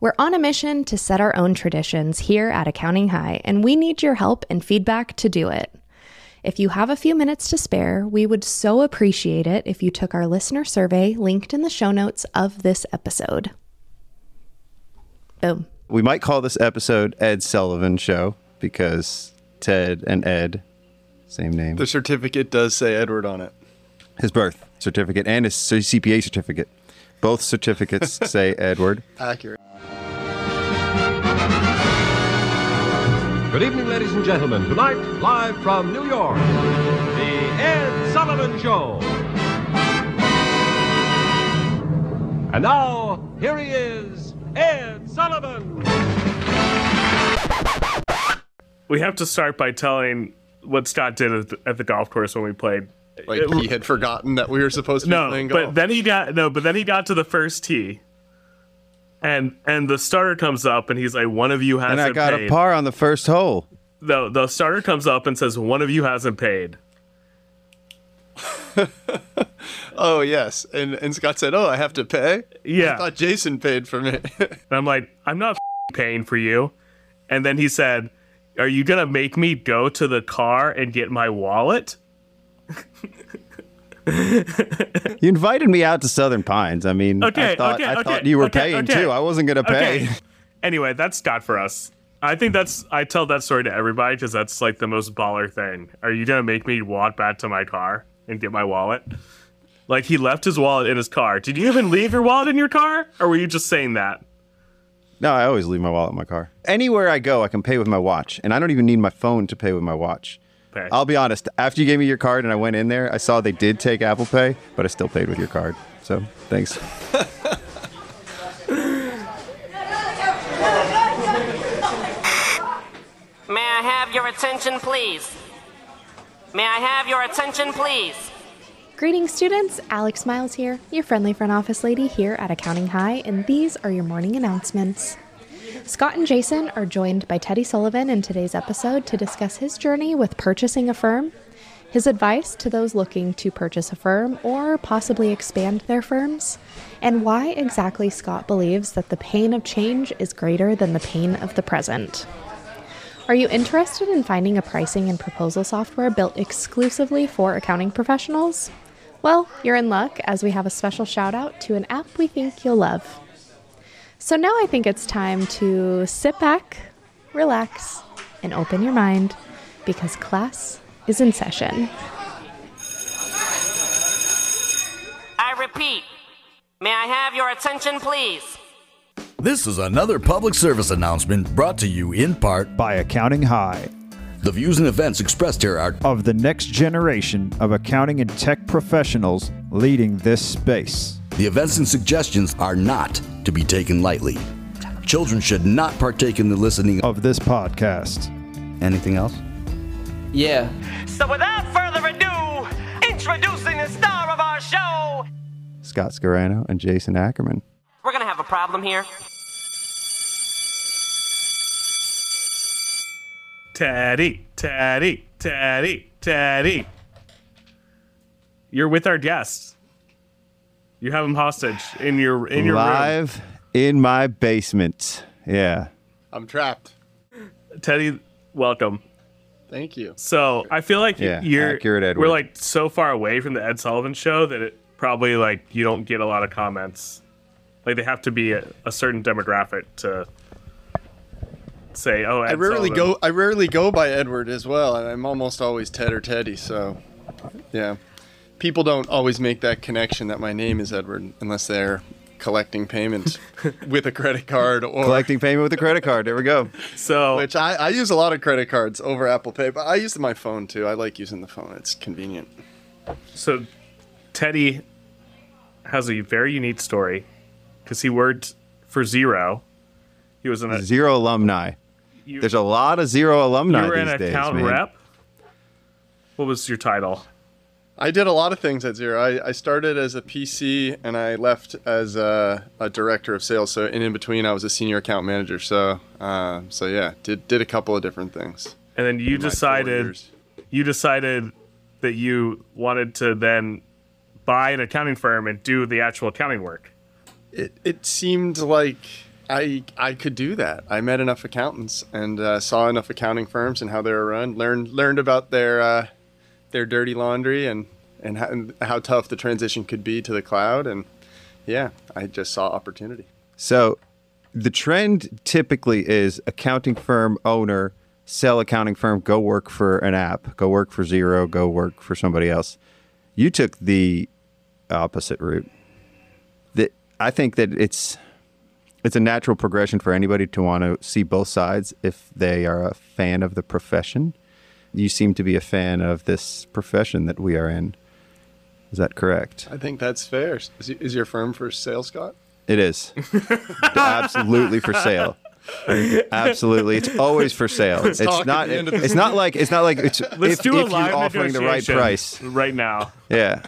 We're on a mission to set our own traditions here at Accounting High, and we need your help and feedback to do it. If you have a few minutes to spare, we would so appreciate it if you took our listener survey linked in the show notes of this episode. Boom. We might call this episode Ed Sullivan Show because Ted and Ed, same name. The certificate does say Edward on it. His birth certificate and his CPA certificate. Both certificates say Edward. Accurate. Good evening, ladies and gentlemen. Tonight, live from New York, the Ed Sullivan Show. And now, here he is, Ed Sullivan. We have to start by telling what Scott did at the, at the golf course when we played. Like he had forgotten that we were supposed to be No, playing but then he got no, but then he got to the first tee, and and the starter comes up and he's like, "One of you hasn't paid. And I got paid." a par on the first hole. the the starter comes up and says, "One of you hasn't paid." oh yes, and and Scott said, "Oh, I have to pay." Yeah. I thought Jason paid for me. And I'm like, I'm not f***ing paying for you. And then he said, Are you going to make me go to the car and get my wallet? You invited me out to Southern Pines. I mean, Okay, I thought, okay, I okay, thought you were okay, paying too. I wasn't going to pay. Anyway, that's Scott for us. I think that's, I tell that story to everybody because that's like the most baller thing. Are you going to make me walk back to my car and get my wallet? Like he left his wallet in his car. Did you even leave your wallet in your car? Or were you just saying that? No, I always leave my wallet in my car. Anywhere I go, I can pay with my watch, and I don't even need my phone to pay with my watch. Okay. I'll be honest. After you gave me your card and I went in there, I saw they did take Apple Pay, but I still paid with your card. So thanks. May I have your attention, please? May I have your attention, please? Greetings, students. Alex Miles here, your friendly front office lady here at Accounting High, and these are your morning announcements. Scott and Jason are joined by Teddy Sullivan in today's episode to discuss his journey with purchasing a firm, his advice to those looking to purchase a firm or possibly expand their firms, and why exactly Scott believes that the pain of change is greater than the pain of the present. Are you interested in finding a pricing and proposal software built exclusively for accounting professionals? Well, you're in luck as we have a special shout out to an app we think you'll love. So now I think it's time to sit back, relax, and open your mind because class is in session. I repeat, may I have your attention, please? This is another public service announcement brought to you in part by Accounting High the views and events expressed here are of the next generation of accounting and tech professionals leading this space. The events and suggestions are not to be taken lightly. Children should not partake in the listening of this podcast. Anything else? Yeah. So without further ado, introducing the star of our show, Scott Scarano and Jason Ackerman. We're gonna have a problem here. Teddy, Teddy, Teddy, Teddy. You're with our guest. You have him hostage in your in your live room. in my basement. Yeah, I'm trapped. Teddy, welcome. Thank you. So I feel like Yeah, you're accurate, Edward. we're like so far away from the Ed Sullivan show that it probably like you don't get a lot of comments. Like they have to be a, a certain demographic to say, "Oh, Ed I rarely Sullivan. go. I rarely go by Edward as well, and I'm almost always Ted or Teddy. So, yeah, people don't always make that connection that my name is Edward unless they're collecting payment with a credit card or collecting payment with a credit card. There we go. So, which I, I use a lot of credit cards over Apple Pay, but I use my phone too. I like using the phone; it's convenient. So, Teddy has a very unique story because he worked for Xero. He was an Xero alumni. You- There's a lot of Xero alumni you were these an days, account man. rep. What was your title? I did a lot of things at Xero. I, I started as a PC and I left as a, a director of sales. So in, in between, I was a senior account manager. So uh, so yeah, did did a couple of different things. And then you in my four decided you decided that you wanted to then buy an accounting firm and do the actual accounting work. It it seemed like I I could do that. I met enough accountants and uh, saw enough accounting firms and how they were run. Learned learned about their uh, their dirty laundry and and how, and how tough the transition could be to the cloud. And yeah, I just saw opportunity. So the trend typically is accounting firm owner, sell accounting firm, go work for an app, go work for Xero, go work for somebody else. You took the opposite route. That I think that it's it's a natural progression for anybody to want to see both sides if they are a fan of the profession. You seem to be a fan of this profession that we are in. Is that correct? I think that's fair. Is, is your firm for sale, Scott? It is. Absolutely for sale. Absolutely, it's always for sale. It's talk at not. the end of the- It's not like it's not like it's Let's if, do a if live you're offering the right price. right now. Yeah.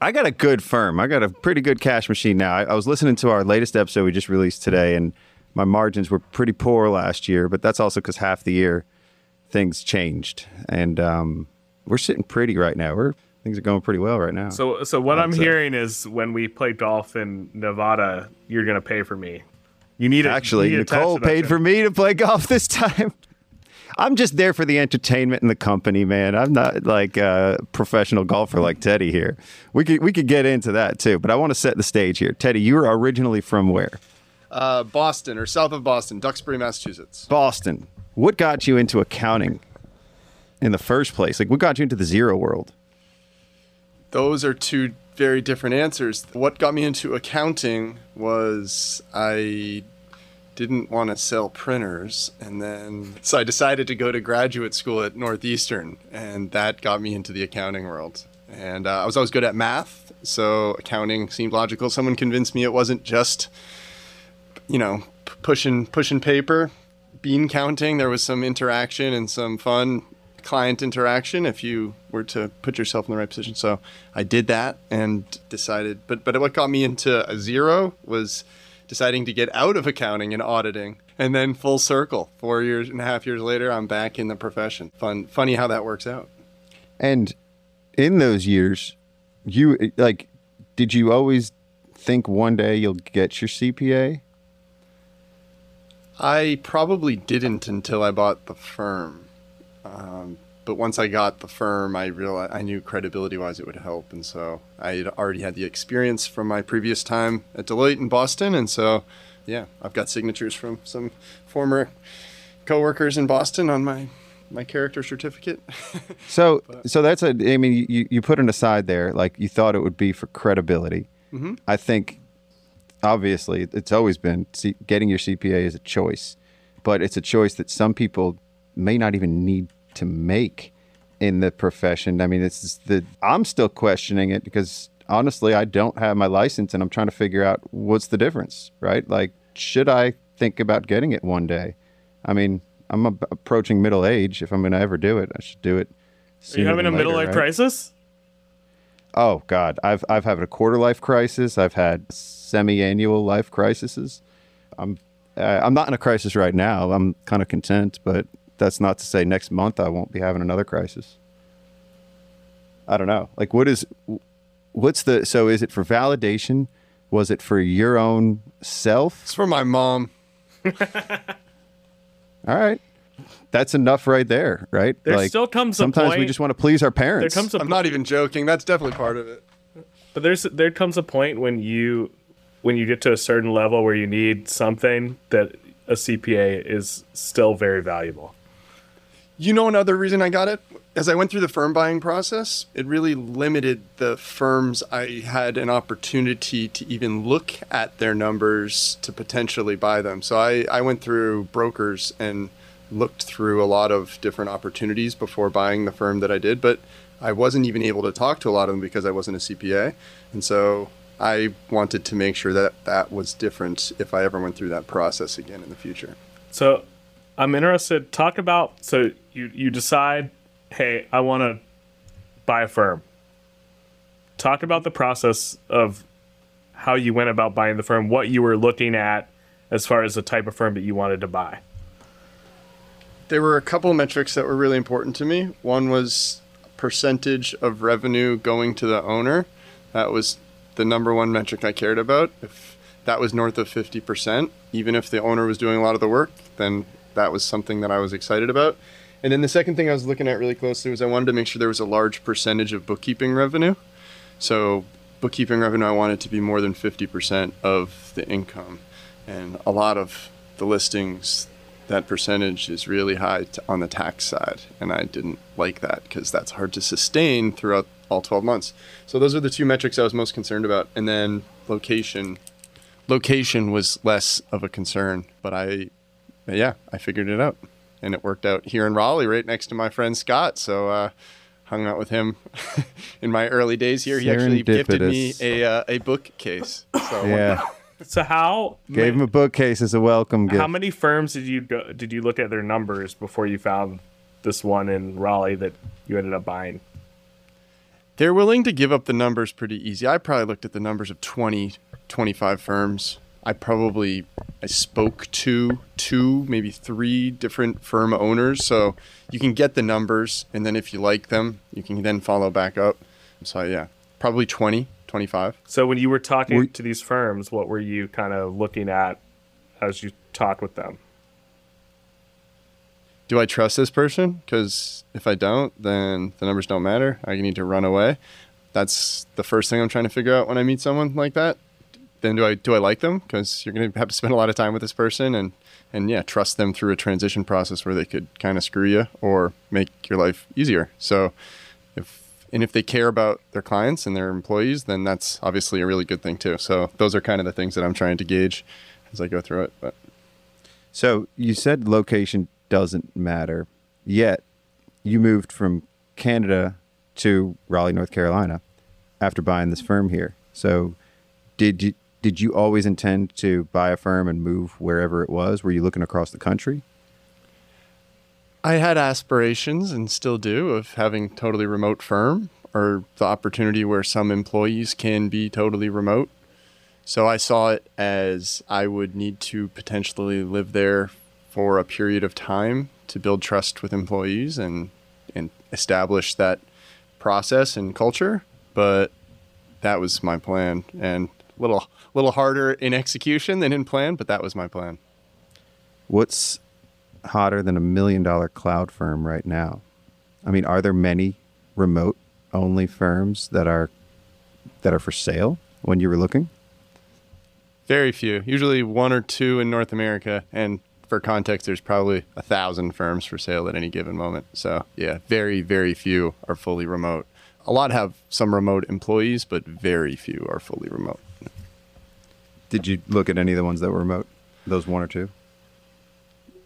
I got a good firm. I got a pretty good cash machine now. I, I was listening to our latest episode we just released today, and my margins were pretty poor last year, but that's also because half the year things changed, and um, we're sitting pretty right now. We're things are going pretty well right now. So, so what I'm I'd say. hearing is when we play golf in Nevada, you're gonna pay for me. You need a, Actually, you need Nicole paid deduction. for me to play golf this time. I'm just there for the entertainment and the company, man. I'm not like a professional golfer like Teddy here. We could we could get into that too, but I want to set the stage here. Teddy, you were originally from where? Uh, Boston or south of Boston, Duxbury, Massachusetts. Boston. What got you into accounting in the first place? Like, what got you into the Xero world? Those are two very different answers. What got me into accounting was I didn't want to sell printers, and then so I decided to go to graduate school at Northeastern, and that got me into the accounting world. And uh, I was always good at math, so accounting seemed logical. Someone convinced me it wasn't just, you know, p- pushing pushing paper, bean counting. There was some interaction and some fun client interaction if you were to put yourself in the right position. So I did that and decided. But but what got me into a Xero was deciding to get out of accounting and auditing, and then full circle. Four years and a half years later, I'm back in the profession. Fun, funny how that works out. And in those years, you like, did you always think one day you'll get your CPA? I probably didn't until I bought the firm. Um, but once I got the firm, I realized I knew credibility wise it would help, and so I had already had the experience from my previous time at Deloitte in Boston, and so yeah, I've got signatures from some former coworkers in Boston on my my character certificate. So, so that's a. I mean, you you put an aside there, like you thought it would be for credibility. I think, obviously, it's always been getting your CPA is a choice, but it's a choice that some people may not even need to make in the profession. I mean, it's the. I'm still questioning it because honestly, I don't have my license, and I'm trying to figure out what's the difference. Right? Like, should I think about getting it one day? I mean, I'm approaching middle age. If I'm going to ever do it, I should do it. Are you having a middle life right? crisis? Oh God, I've I've had a quarter life crisis. I've had semi-annual life crises. I'm uh, I'm not in a crisis right now. I'm kind of content, but that's not to say next month I won't be having another crisis. I don't know. Like, what is what's the so? Is it for validation? Was it for your own self? it's for my mom. All right, that's enough right there, right? There still comes a sometimes we just want to please our parents. There parents. comes a I'm not even joking. That's definitely part of it. But there's there comes a point when you when you get to a certain level where you need something that a CPA is still very valuable. You know another reason I got it? As I went through the firm buying process, it really limited the firms I had an opportunity to even look at their numbers to potentially buy them. So I, I went through brokers and looked through a lot of different opportunities before buying the firm that I did, but I wasn't even able to talk to a lot of them because I wasn't a CPA. And so I wanted to make sure that that was different if I ever went through that process again in the future. So I'm interested. Talk about so you you decide, hey, I want to buy a firm. Talk about the process of how you went about buying the firm, what you were looking at as far as the type of firm that you wanted to buy. There were a couple of metrics that were really important to me. One was percentage of revenue going to the owner. That was the number one metric I cared about. If that was north of 50%. Even if the owner was doing a lot of the work, then that was something that I was excited about. And then the second thing I was looking at really closely was I wanted to make sure there was a large percentage of bookkeeping revenue. So, bookkeeping revenue, I wanted to be more than 50% of the income. And a lot of the listings, that percentage is really high on the tax side. And I didn't like that because that's hard to sustain throughout all 12 months. So, those are the two metrics I was most concerned about. And then location. Location was less of a concern, but I, yeah, I figured it out and it worked out here in Raleigh, right next to my friend Scott. So uh, hung out with him in my early days here. He actually gifted me a uh, a bookcase. So Yeah. So how Gave him a bookcase as a welcome gift. how many firms did you go, did you look at their numbers before you found this one in Raleigh that you ended up buying? They're willing to give up the numbers pretty easy. I probably looked at the numbers of 20, 25 firms. I probably I spoke to two, maybe three different firm owners. So you can get the numbers, and then if you like them, you can then follow back up. So yeah, probably 20, 25. So when you were talking Were- to these firms, what were you kind of looking at as you talked with them? Do I trust this person? Because if I don't, then the numbers don't matter. I need to run away. That's the first thing I'm trying to figure out when I meet someone like that. Then do I do I like them? Because you're going to have to spend a lot of time with this person and and yeah, trust them through a transition process where they could kind of screw you or make your life easier. So if and if they care about their clients and their employees, then that's obviously a really good thing too. So those are kind of the things that I'm trying to gauge as I go through it. But So you said location doesn't matter, yet you moved from Canada to Raleigh, North Carolina, after buying this firm here. So did you did you always intend to buy a firm and move wherever it was? Were you looking across the country? I had aspirations and still do of having totally remote firm or the opportunity where some employees can be totally remote. So I saw it as I would need to potentially live there for a period of time to build trust with employees and and establish that process and culture. But that was my plan and a little little harder in execution than in plan, but that was my plan. What's hotter than a million dollar cloud firm right now? I mean, are there many remote only firms that are that are for sale when you were looking? Very few. Usually one or two in North America, and for context, there's probably a thousand firms for sale at any given moment. So yeah, very very few are fully remote. A lot have some remote employees, but very few are fully remote. Did you look at any of the ones that were remote? Those one or two?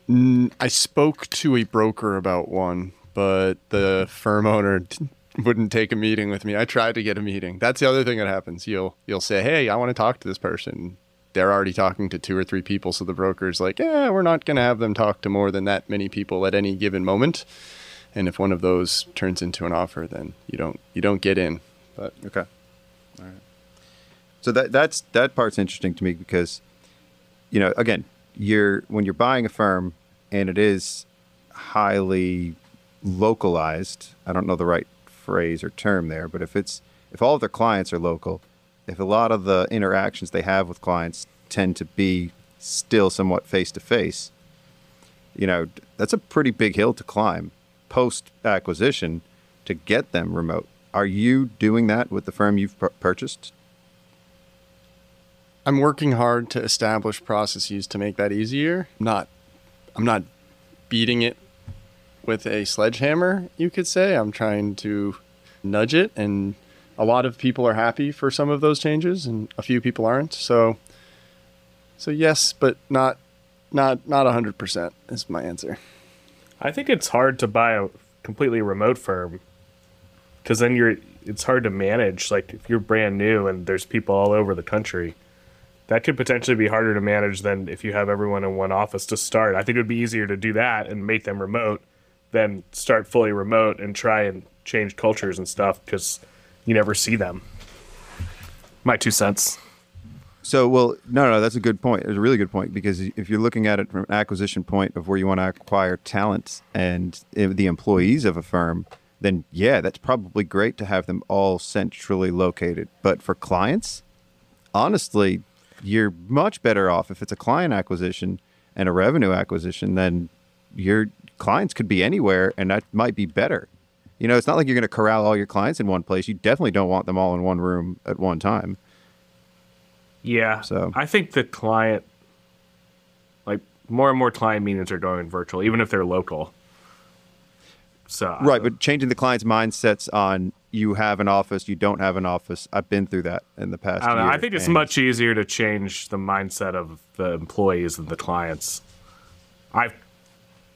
Mm, I spoke to a broker about one, but the firm owner t- wouldn't take a meeting with me. I tried to get a meeting. That's the other thing that happens. You'll you'll say, "Hey, I want to talk to this person." They're already talking to two or three people, so the broker's like, "Yeah, we're not going to have them talk to more than that many people at any given moment." And if one of those turns into an offer, then you don't you don't get in. But Okay. All right. So that that's that part's interesting to me because, you know, again, you're when you're buying a firm and it is highly localized. I don't know the right phrase or term there, but if it's if all of their clients are local, if a lot of the interactions they have with clients tend to be still somewhat face to face, you know, that's a pretty big hill to climb post acquisition to get them remote. Are you doing that with the firm you've pur- purchased? I'm working hard to establish processes to make that easier. Not, I'm not beating it with a sledgehammer, you could say. I'm trying to nudge it, and a lot of people are happy for some of those changes, and a few people aren't. So, so yes, but not, not, not hundred percent is my answer. I think it's hard to buy a completely remote firm because then you're it's hard to manage. Like if you're brand new and there's people all over the country, that could potentially be harder to manage than if you have everyone in one office to start. I think it would be easier to do that and make them remote than start fully remote and try and change cultures and stuff because you never see them. My two cents. So, well, no, no, that's a good point. It's a really good point because if you're looking at it from an acquisition point of where you want to acquire talent and the employees of a firm, then yeah, that's probably great to have them all centrally located. But for clients, honestly, you're much better off if it's a client acquisition and a revenue acquisition. Then your clients could be anywhere, and that might be better. You know, it's not like you're going to corral all your clients in one place. You definitely don't want them all in one room at one time. Yeah. So- I think the client, like more and more client meetings are going virtual, even if they're local. So Right, but changing the client's mindsets on you have an office, you don't have an office. I've been through that in the past. I don't know. I think it's much easier to change the mindset of the employees than the clients. I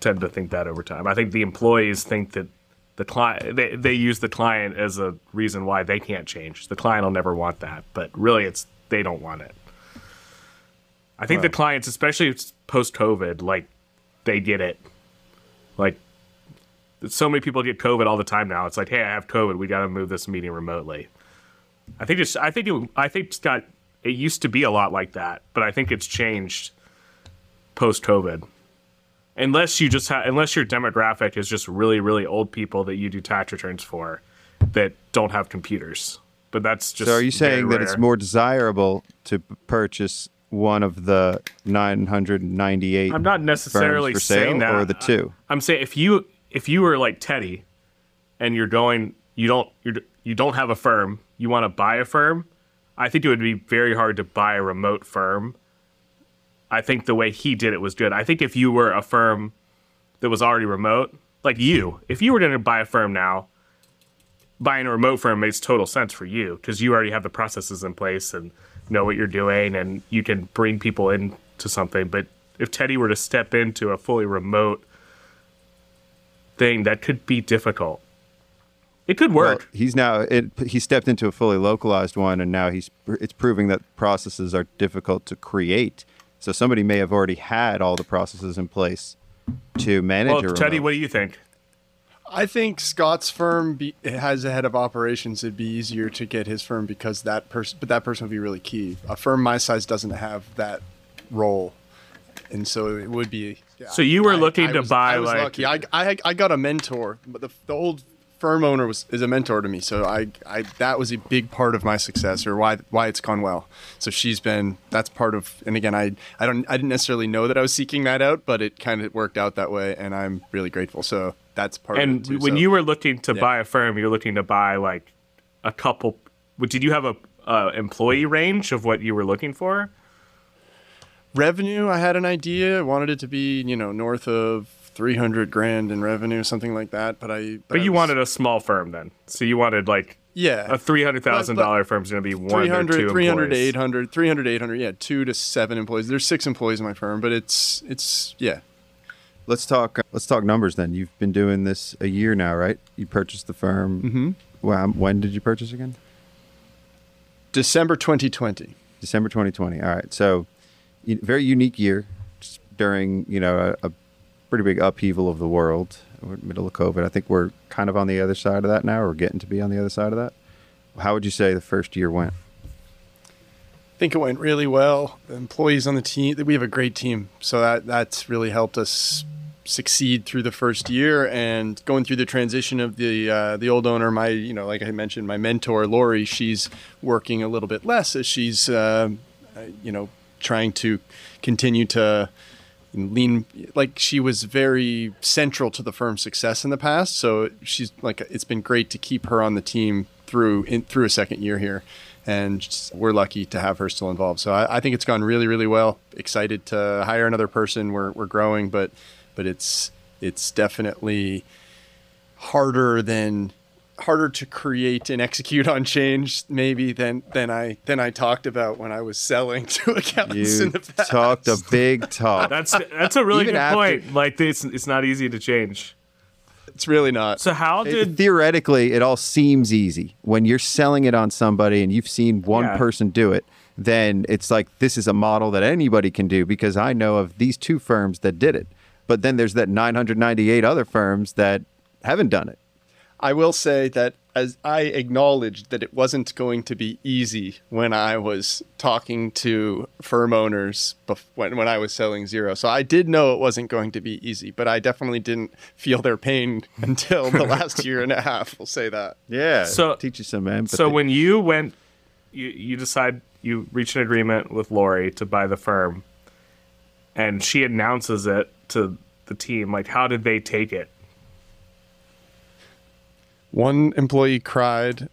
tend to think that over time. I think the employees think that the client they, they use the client as a reason why they can't change. The client will never want that, but really it's they don't want it. I think the clients, especially post COVID, like they get it. Like so many people get COVID all the time now. It's like, hey, I have COVID. We got to move this meeting remotely. I think it's. I think it. I think it's got. It used to be a lot like that, but I think it's changed post COVID. Unless you just have, unless your demographic is just really, really old people that you do tax returns for, that don't have computers. But that's just. So are you saying that it's more desirable to purchase one of the 998 I'm not necessarily firms for sale saying that. or the two? I'm saying if you if you were like Teddy, and you're going, you don't you you don't have a firm, you want to buy a firm. I think it would be very hard to buy a remote firm. I think the way he did it was good. I think if you were a firm that was already remote, like you, if you were going to buy a firm now, buying a remote firm makes total sense for you because you already have the processes in place and know what you're doing and you can bring people into something. But if Teddy were to step into a fully remote thing, that could be difficult. It could Well, work. he's now it, he stepped into a fully localized one, and now he's it's proving that processes are difficult to create. So somebody may have already had all the processes in place to manage. well, a Teddy, what do you think? I think Scott's firm be, has a head of operations. It'd be easier to get his firm because that person, but that person would be really key. A firm my size doesn't have that role, and so it would be. yeah, So you were I- looking I to was- buy, I was like- lucky. I, I I got a mentor, but the, the old firm owner was is a mentor to me. So I I that was a big part of my success or why why it's gone well. So she's been that's part of. And again, I I don't I didn't necessarily know that I was seeking that out, but it kind of worked out that way, and I'm really grateful. So that's part of And it too. when So- you were looking to yeah. buy a firm, you're looking to buy like a couple. Did you have a uh, employee range of what you were looking for? revenue i had an idea i wanted it to be you know north of 300 grand in revenue something like that but i But I you was- wanted a small firm then, so you wanted like yeah a three hundred thousand dollar firm is going to be one or 300 two 300 to employees. 800 300 to 800 yeah two to seven employees there's six employees in my firm but it's it's yeah Let's talk. Let's talk numbers then. You've been doing this a year now, right? You purchased the firm. Mm-hmm. Well, when did you purchase again? december 2020 December 2020. All right. So, very unique year during, you know, a, a pretty big upheaval of the world, We're in the middle of COVID. I think we're kind of on the other side of that now. We're getting to be on the other side of that. How would you say the first year went? I think it went really well. The employees on the team, we have a great team, so that that's really helped us succeed through the first year and going through the transition of the uh, the old owner. My, you know, like I mentioned, my mentor Lori, she's working a little bit less as she's, uh, uh, you know, trying to continue to lean like she was very central to the firm's success in the past. So she's like it's been great to keep her on the team through in, through a second year here. And we're lucky to have her still involved. So I, I think it's gone really really well. Excited to hire another person. We're, we're growing but but it's it's definitely harder than harder to create and execute on change maybe than than I than I talked about when I was selling to accountants in You the past. talked a big talk. That's that's a really Even good after- point. Like it's it's not easy to change. It's really not. So how did theoretically it all seems easy when you're selling it on somebody and you've seen one Yeah. person do it then it's like this is a model that anybody can do because i know of these two firms that did it but then there's that 998 other firms that haven't done it I will say that as I acknowledged that it wasn't going to be easy when I was talking to firm owners bef- when, when I was selling Xero. So I did know it wasn't going to be easy, but I definitely didn't feel their pain until the last year and a half. We'll say that. yeah So- teach you some empathy so when you went you you decide you reach an agreement with Lori to buy the firm, and she announces it to the team. Like, how did they take it? One employee cried.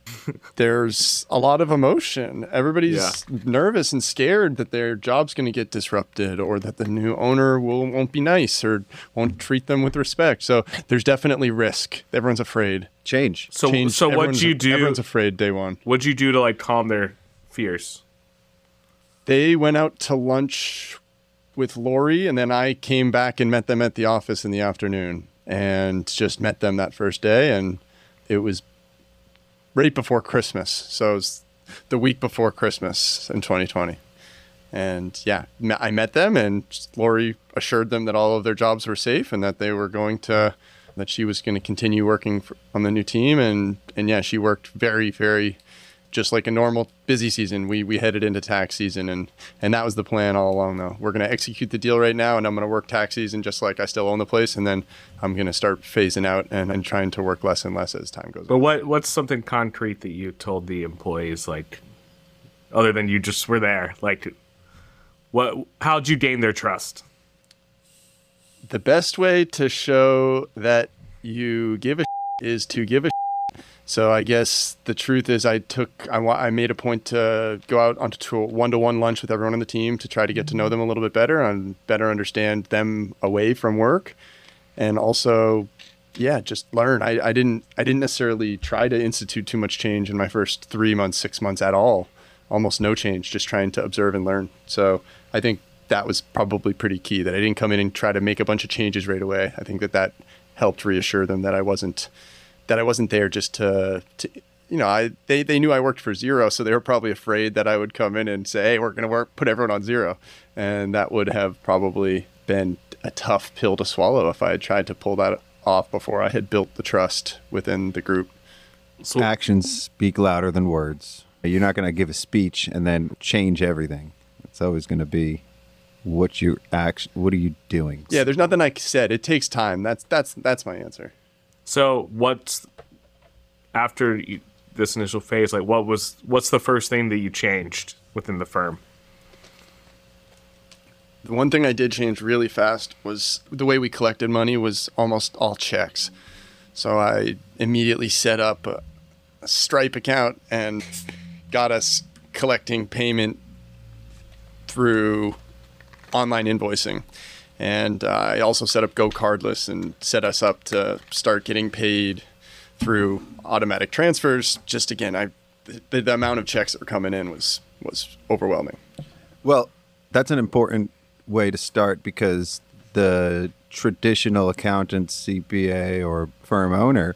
There's a lot of emotion. Everybody's Yeah. nervous and scared that their job's going to get disrupted or that the new owner will won't be nice or won't treat them with respect. So there's definitely risk. Everyone's afraid. Change. So, Change- so what'd you do? Everyone's afraid day one. What'd you do to like calm their fears? They went out to lunch with Lori, and then I came back and met them at the office in the afternoon and just met them that first day. And it was right before Christmas. So it was the week before Christmas in 2020. And yeah, I met them, and Lori assured them that all of their jobs were safe and that they were going to, that she was going to continue working for, on the new team. And, and yeah, she worked very, very just like a normal busy season. We, we headed into tax season, and, and that was the plan all along, though. We're going to execute the deal right now, and I'm going to work tax season just like I still own the place. And then I'm going to start phasing out and, and trying to work less and less as time goes But on. what what's something concrete that you told the employees like other than you just were there? Like what how'd you gain their trust? the best way to show that you give a is to give a so I guess the truth is I took I, I made a point to go out onto a one-to-one lunch with everyone on the team to try to get to know mm-hmm. them a little bit better and better understand them away from work. And also yeah just learn. I, I didn't I didn't necessarily try to institute too much change in my first three months six months at all. Almost no change just trying to observe and learn. So I think that was probably pretty key that I didn't come in and try to make a bunch of changes right away. I think that that helped reassure them that I wasn't that I wasn't there just to, to you know, I they, they knew I worked for Xero, so they were probably afraid that I would come in and say, "Hey, we're going to work put everyone on Xero. and that would have probably been a tough pill to swallow if I had tried to pull that off before I had built the trust within the group. So Actions speak louder than words. You're not going to give a speech and then change everything. It's always going to be what you act. What are you doing? Yeah, there's nothing I said. It takes time. That's that's that's my answer. So what's after you, this initial phase like what was what's the first thing that you changed within the firm? The one thing I did change really fast was the way we collected money was almost all checks. So I immediately set up a, a Stripe account and got us collecting payment through online invoicing. And uh, I also set up GoCardless and set us up to start getting paid through automatic transfers. Just again, I the, the amount of checks that were coming in was was overwhelming. Well, that's an important way to start because the traditional accountant, CPA, or firm owner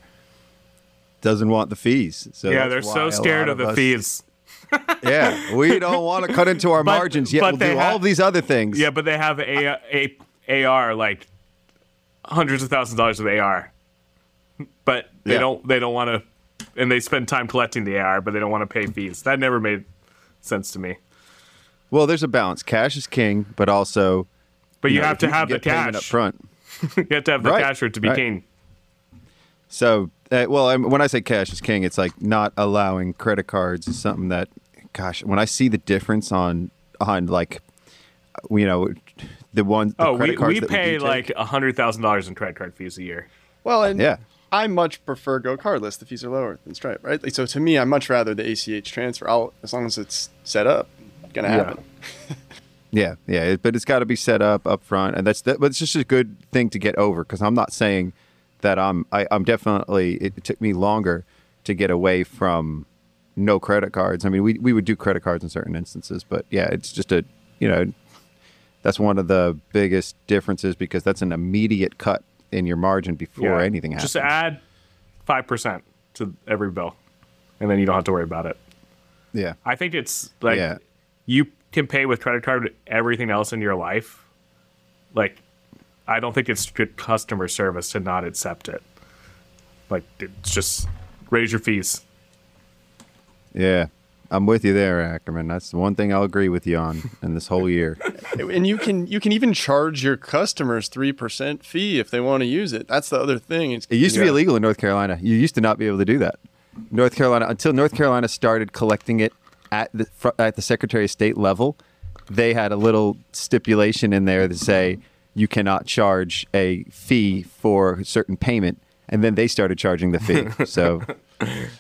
doesn't want the fees. So yeah, they're so scared of the us- fees. Yeah, we don't want to cut into our But- margins yet. but We'll they do have- all these other things. Yeah, but they have a, a AR like hundreds of thousands of dollars of AR, but they Yeah. don't they don't want to, and they spend time collecting the AR, but they don't want to pay fees. That never made sense to me. Well, there's a balance. Cash is king, but also But you, know, have to have the cash up front. You have to have the Right, cash for it to be right. king. So, uh, well, I'm, when I say cash is king, it's like not allowing credit cards is something that, gosh, when I see the difference on on like, you know, the one the Oh, credit we, cards we that pay do take- like a hundred thousand dollars in credit card fees a year. Well, and Yeah. I much prefer GoCardless. The fees are lower than Stripe, right? Like, so to me, I much rather the ACH transfer. I'll, as long as it's set up, gonna Yeah. happen. Yeah, yeah, it, but it's got to be set up up front, and that's that. But it's just a good thing to get over because I'm not saying that I'm. I, I'm definitely. It, took me longer to get away from no credit cards. I mean, we we would do credit cards in certain instances, but yeah, it's just a you know, that's one of the biggest differences because that's an immediate cut in your margin before Yeah. anything happens. Just add five percent to every bill, and then you don't have to worry about it. yeah, I think it's like Yeah. you can pay with credit card everything else in your life. Like, I don't think it's good customer service to not accept it. Like, it's just raise your fees. yeah. I'm with you there, Ackerman. That's the one thing I'll agree with you on in this whole year. and you can you can even charge your customers three percent fee if they want to use it. That's the other thing. It's, It used to be illegal in North Carolina. You used to not be able to do that. North Carolina until North Carolina started collecting it at the at the Secretary of State level, they had a little stipulation in there to say you cannot charge a fee for a certain payment, and then they started charging the fee. So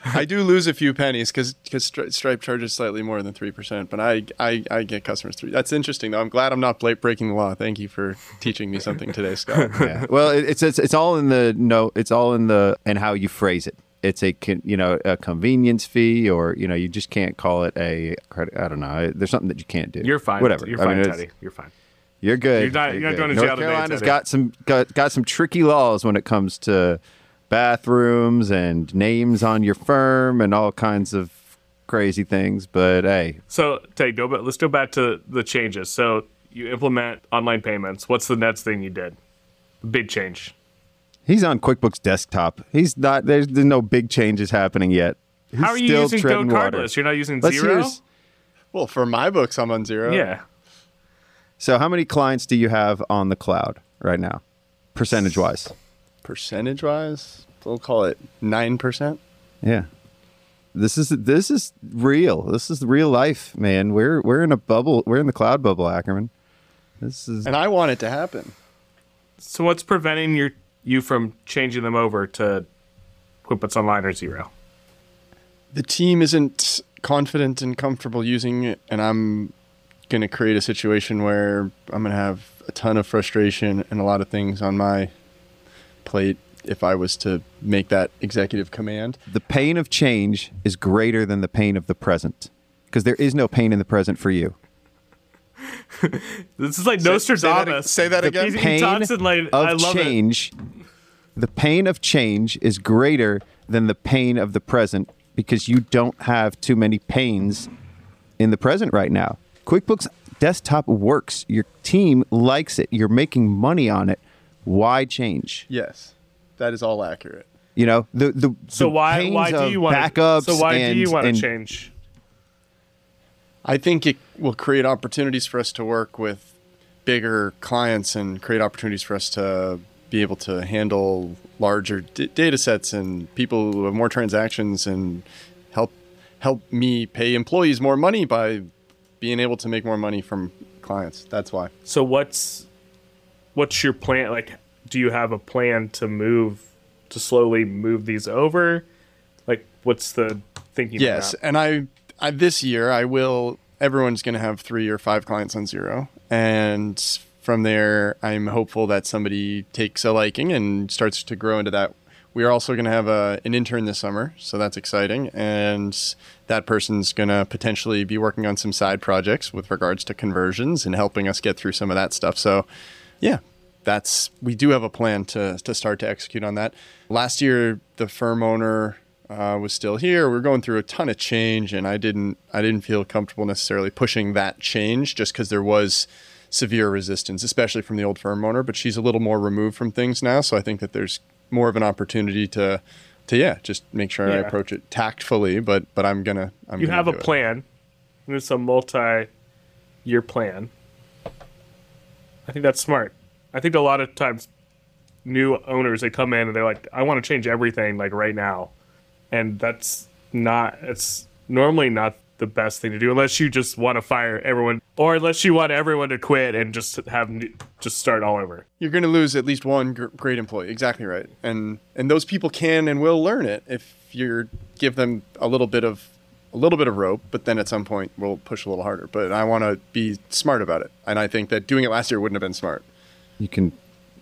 I do lose a few pennies because Stri- Stripe charges slightly more than three percent, but I, I I get customers through. That's interesting though. I'm glad I'm not breaking the law. Thank you for teaching me something today, Scott. yeah. well, it, it's, it's it's all in the no, it's all in the and how you phrase it. It's a you know a convenience fee, or you know you just can't call it a credit. I don't know. There's something that you can't do. You're fine. Whatever. You're I fine, mean, Teddy. You're fine. You're good. You're not- you're not good. going to North jail today, Carolina's Teddy. got some got, got some tricky laws when it comes to bathrooms and names on your firm and all kinds of crazy things. But hey, So, Teddy, go back, let's go back to the changes. So, you implement online payments. What's the next thing you did? Big change. he's on QuickBooks Desktop. He's not. There's, there's no big changes happening yet. He's How are you still using Go treading water. Cardless? You're not using Let's Xero? well, for my books, I'm on Xero. Yeah. So, how many clients do you have on the cloud right now, percentage wise? Percentage wise, we'll call it nine percent. Yeah. This is this is real. This is real life, man. We're we're in a bubble. We're in the cloud bubble, Ackerman. This is And I want it to happen. So, what's preventing your you from changing them over to QuickBooks Online or Xero? the team isn't confident and comfortable using it, and I'm going to create a situation where I'm going to have a ton of frustration and a lot of things on my plate if I was to make that executive command. the pain of change is greater than the pain of the present, because there is no pain in the present for you. This is like Say Nostradamus. say that The again. He pain talks in like- of I love it. change, the pain of change is greater than the pain of the present because you don't have too many pains in the present right now. QuickBooks Desktop works. Your team likes it. You're making money on it. Why change? Yes, that is all accurate. You know the the So the why why do you want backups? So why and, do you want to change? I think it will create opportunities for us to work with bigger clients and create opportunities for us to be able to handle larger d- data sets and people who have more transactions and help help me pay employees more money by being able to make more money from clients. That's why. So what's what's your plan? Like, do you have a plan to move to slowly move these over? Like, what's the thinking? Yes, and I, I this year I will. Everyone's going to have three or five clients on Xero, and from there, I'm hopeful that somebody takes a liking and starts to grow into that. We are also going to have a, an intern this summer, so that's exciting, and that person's going to potentially be working on some side projects with regards to conversions and helping us get through some of that stuff. So, yeah, that's we do have a plan to to start to execute on that. Last year, the firm owner uh, was still here. We are going through a ton of change, and I didn't I didn't feel comfortable necessarily pushing that change just because there was severe resistance, especially from the old firm owner. But she's a little more removed from things now, so I think that there's more of an opportunity to to yeah, just make sure I approach it tactfully. But but I'm gonna I'm you gonna have a it. plan. And it's a multi-year plan. I think that's smart. I think a lot of times new owners they come in and they're like, I want to change everything like right now, and that's not. It's normally not the best thing to do unless you just want to fire everyone or unless you want everyone to quit and just have just start all over. you're going to lose at least one gr- great employee. Exactly right. And and those people can and will learn it if you give them a little bit of a little bit of rope, but then at some point we'll push a little harder. But I want to be smart about it. And I think that doing it last year wouldn't have been smart. you can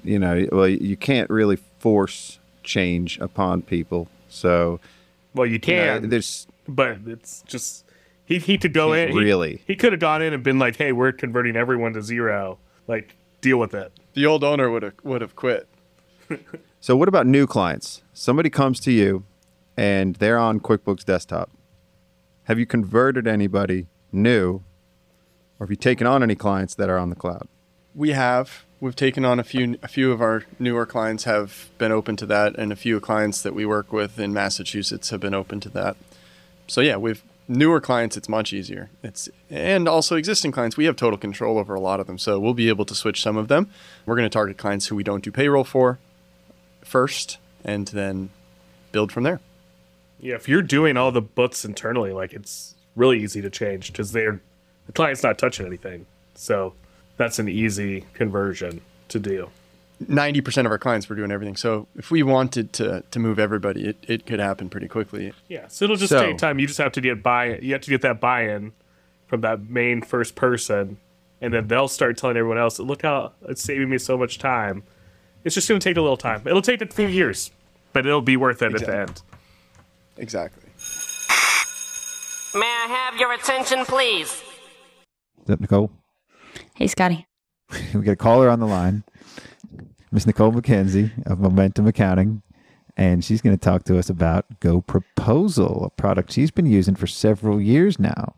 you know well you can't really force change upon people so Well, you you know, can, there's but it's just he he could go Can't in he- really. He, could have gone in and been like, "Hey, we're converting everyone to Xero. Like, deal with it." The old owner would have would have quit. so what about new clients somebody comes to you and they're on quickbooks desktop have you converted anybody new or have you taken on any clients that are on the cloud We have. We've taken on a few. A few of our newer clients have been open to that, and a few clients that we work with in Massachusetts have been open to that. So yeah, we've newer clients. It's much easier. It's and also existing clients. We have total control over a lot of them, so we'll be able to switch some of them. We're going to target clients who we don't do payroll for first, and then build from there. Yeah, if you're doing all the books internally, like it's really easy to change because they're the client's not touching anything. So that's an easy conversion to do. 90% of our clients were doing everything. So if we wanted to, to move everybody, it, it could happen pretty quickly. Yeah, so it'll just So- take time. You just have to get buy. You have to get that buy-in from that main first person, and then they'll start telling everyone else, "Look how it's saving me so much time." It's just going to take a little time. It'll take a few years, but it'll be worth it at the end. Exactly. May I have your attention, please? Is that Nicole? Hey, Scotty. we got a caller on the line, Miss Nicole McKenzie of Momentum Accounting, and she's going to talk to us about Go Proposal, a product she's been using for several years now.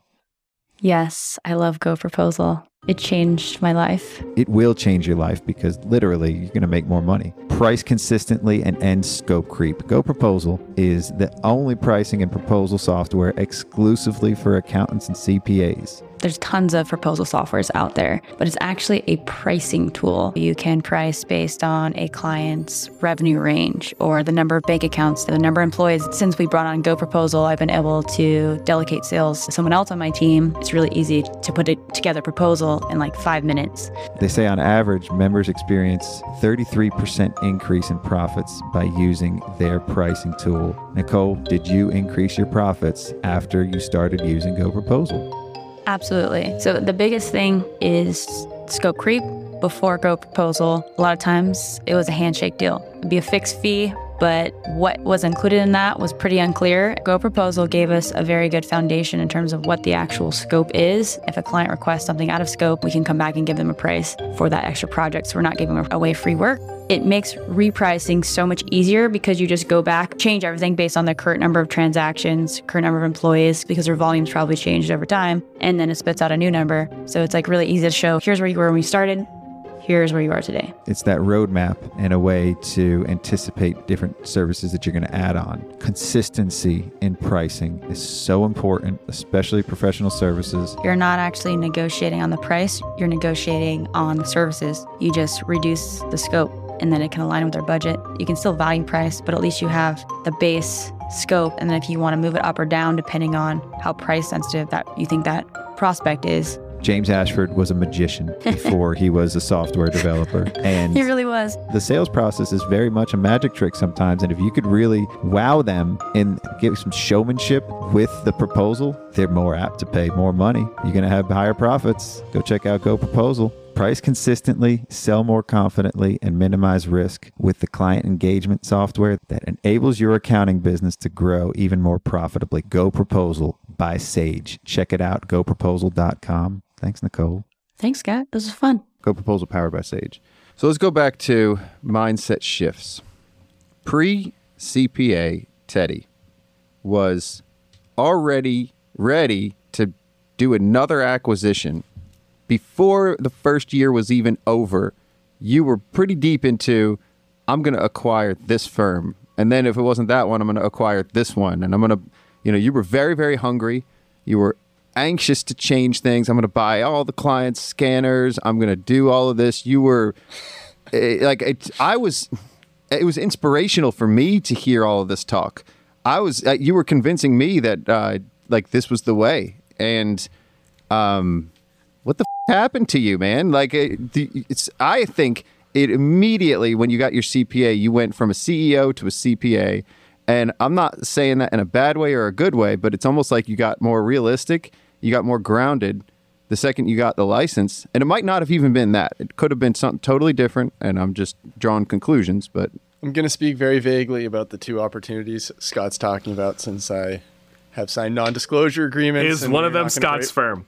Yes, I love Go Proposal. It changed my life. It will change your life because literally you're going to make more money. Price consistently and end scope creep. Go Proposal is the only pricing and proposal software exclusively for accountants and CPAs. There's tons of proposal softwares out there, but it's actually a pricing tool. You can price based on a client's revenue range or the number of bank accounts, the number of employees. Since we brought on Go Proposal, I've been able to delegate sales to someone else on my team. It's really easy to put it together proposal in like five minutes. They say on average, members experience 33% increase in profits by using their pricing tool. Nicole, did you increase your profits after you started using Go Proposal? Absolutely. So the biggest thing is scope creep. Before Go Proposal, a lot of times it was a handshake deal. It'd be a fixed fee, but what was included in that was pretty unclear. Go Proposal gave us a very good foundation in terms of what the actual scope is. If a client requests something out of scope, we can come back and give them a price for that extra project. So we're not giving away free work. It makes repricing so much easier because you just go back, change everything based on the current number of transactions, current number of employees, because their volume's probably changed over time, and then it spits out a new number. So it's like really easy to show here's where you were when we started, here's where you are today. It's that roadmap and a way to anticipate different services that you're going to add on. Consistency in pricing is so important, especially professional services. You're not actually negotiating on the price, you're negotiating on the services. You just reduce the scope and then it can align with their budget. You can still value price, but at least you have the base scope. And then if you want to move it up or down, depending on how price sensitive that you think that prospect is, James Ashford was a magician before he was a software developer. And he really was. the sales process is very much a magic trick sometimes. And if you could really wow them and give some showmanship with the proposal, they're more apt to pay more money. You're going to have higher profits. Go check out Go Proposal. Price consistently, sell more confidently, and minimize risk with the client engagement software that enables your accounting business to grow even more profitably. Go Proposal by Sage. Check it out, goproposal.com. Thanks, Nicole. Thanks, Scott. This was fun. Go Proposal powered by Sage. So let's go back to mindset shifts. Pre CPA Teddy was already ready to do another acquisition before the first year was even over. You were pretty deep into, I'm going to acquire this firm. And then if it wasn't that one, I'm going to acquire this one. And I'm going to, you know, you were very, very hungry. You were anxious to change things. I'm going to buy all the clients' scanners. I'm going to do all of this. You were eh, like, it, I was, it was inspirational for me to hear all of this talk. I was, uh, you were convincing me that, uh, like, this was the way. And, um, what the f- happened to you, man? Like, it, the, it's, I think it immediately, when you got your CPA, you went from a CEO to a CPA. And I'm not saying that in a bad way or a good way, but it's almost like you got more realistic, you got more grounded the second you got the license. And it might not have even been that. It could have been something totally different. And I'm just drawing conclusions, but I'm going to speak very vaguely about the two opportunities Scott's talking about since I have signed non-disclosure agreements. Is one of them not gonna Scott's break- firm?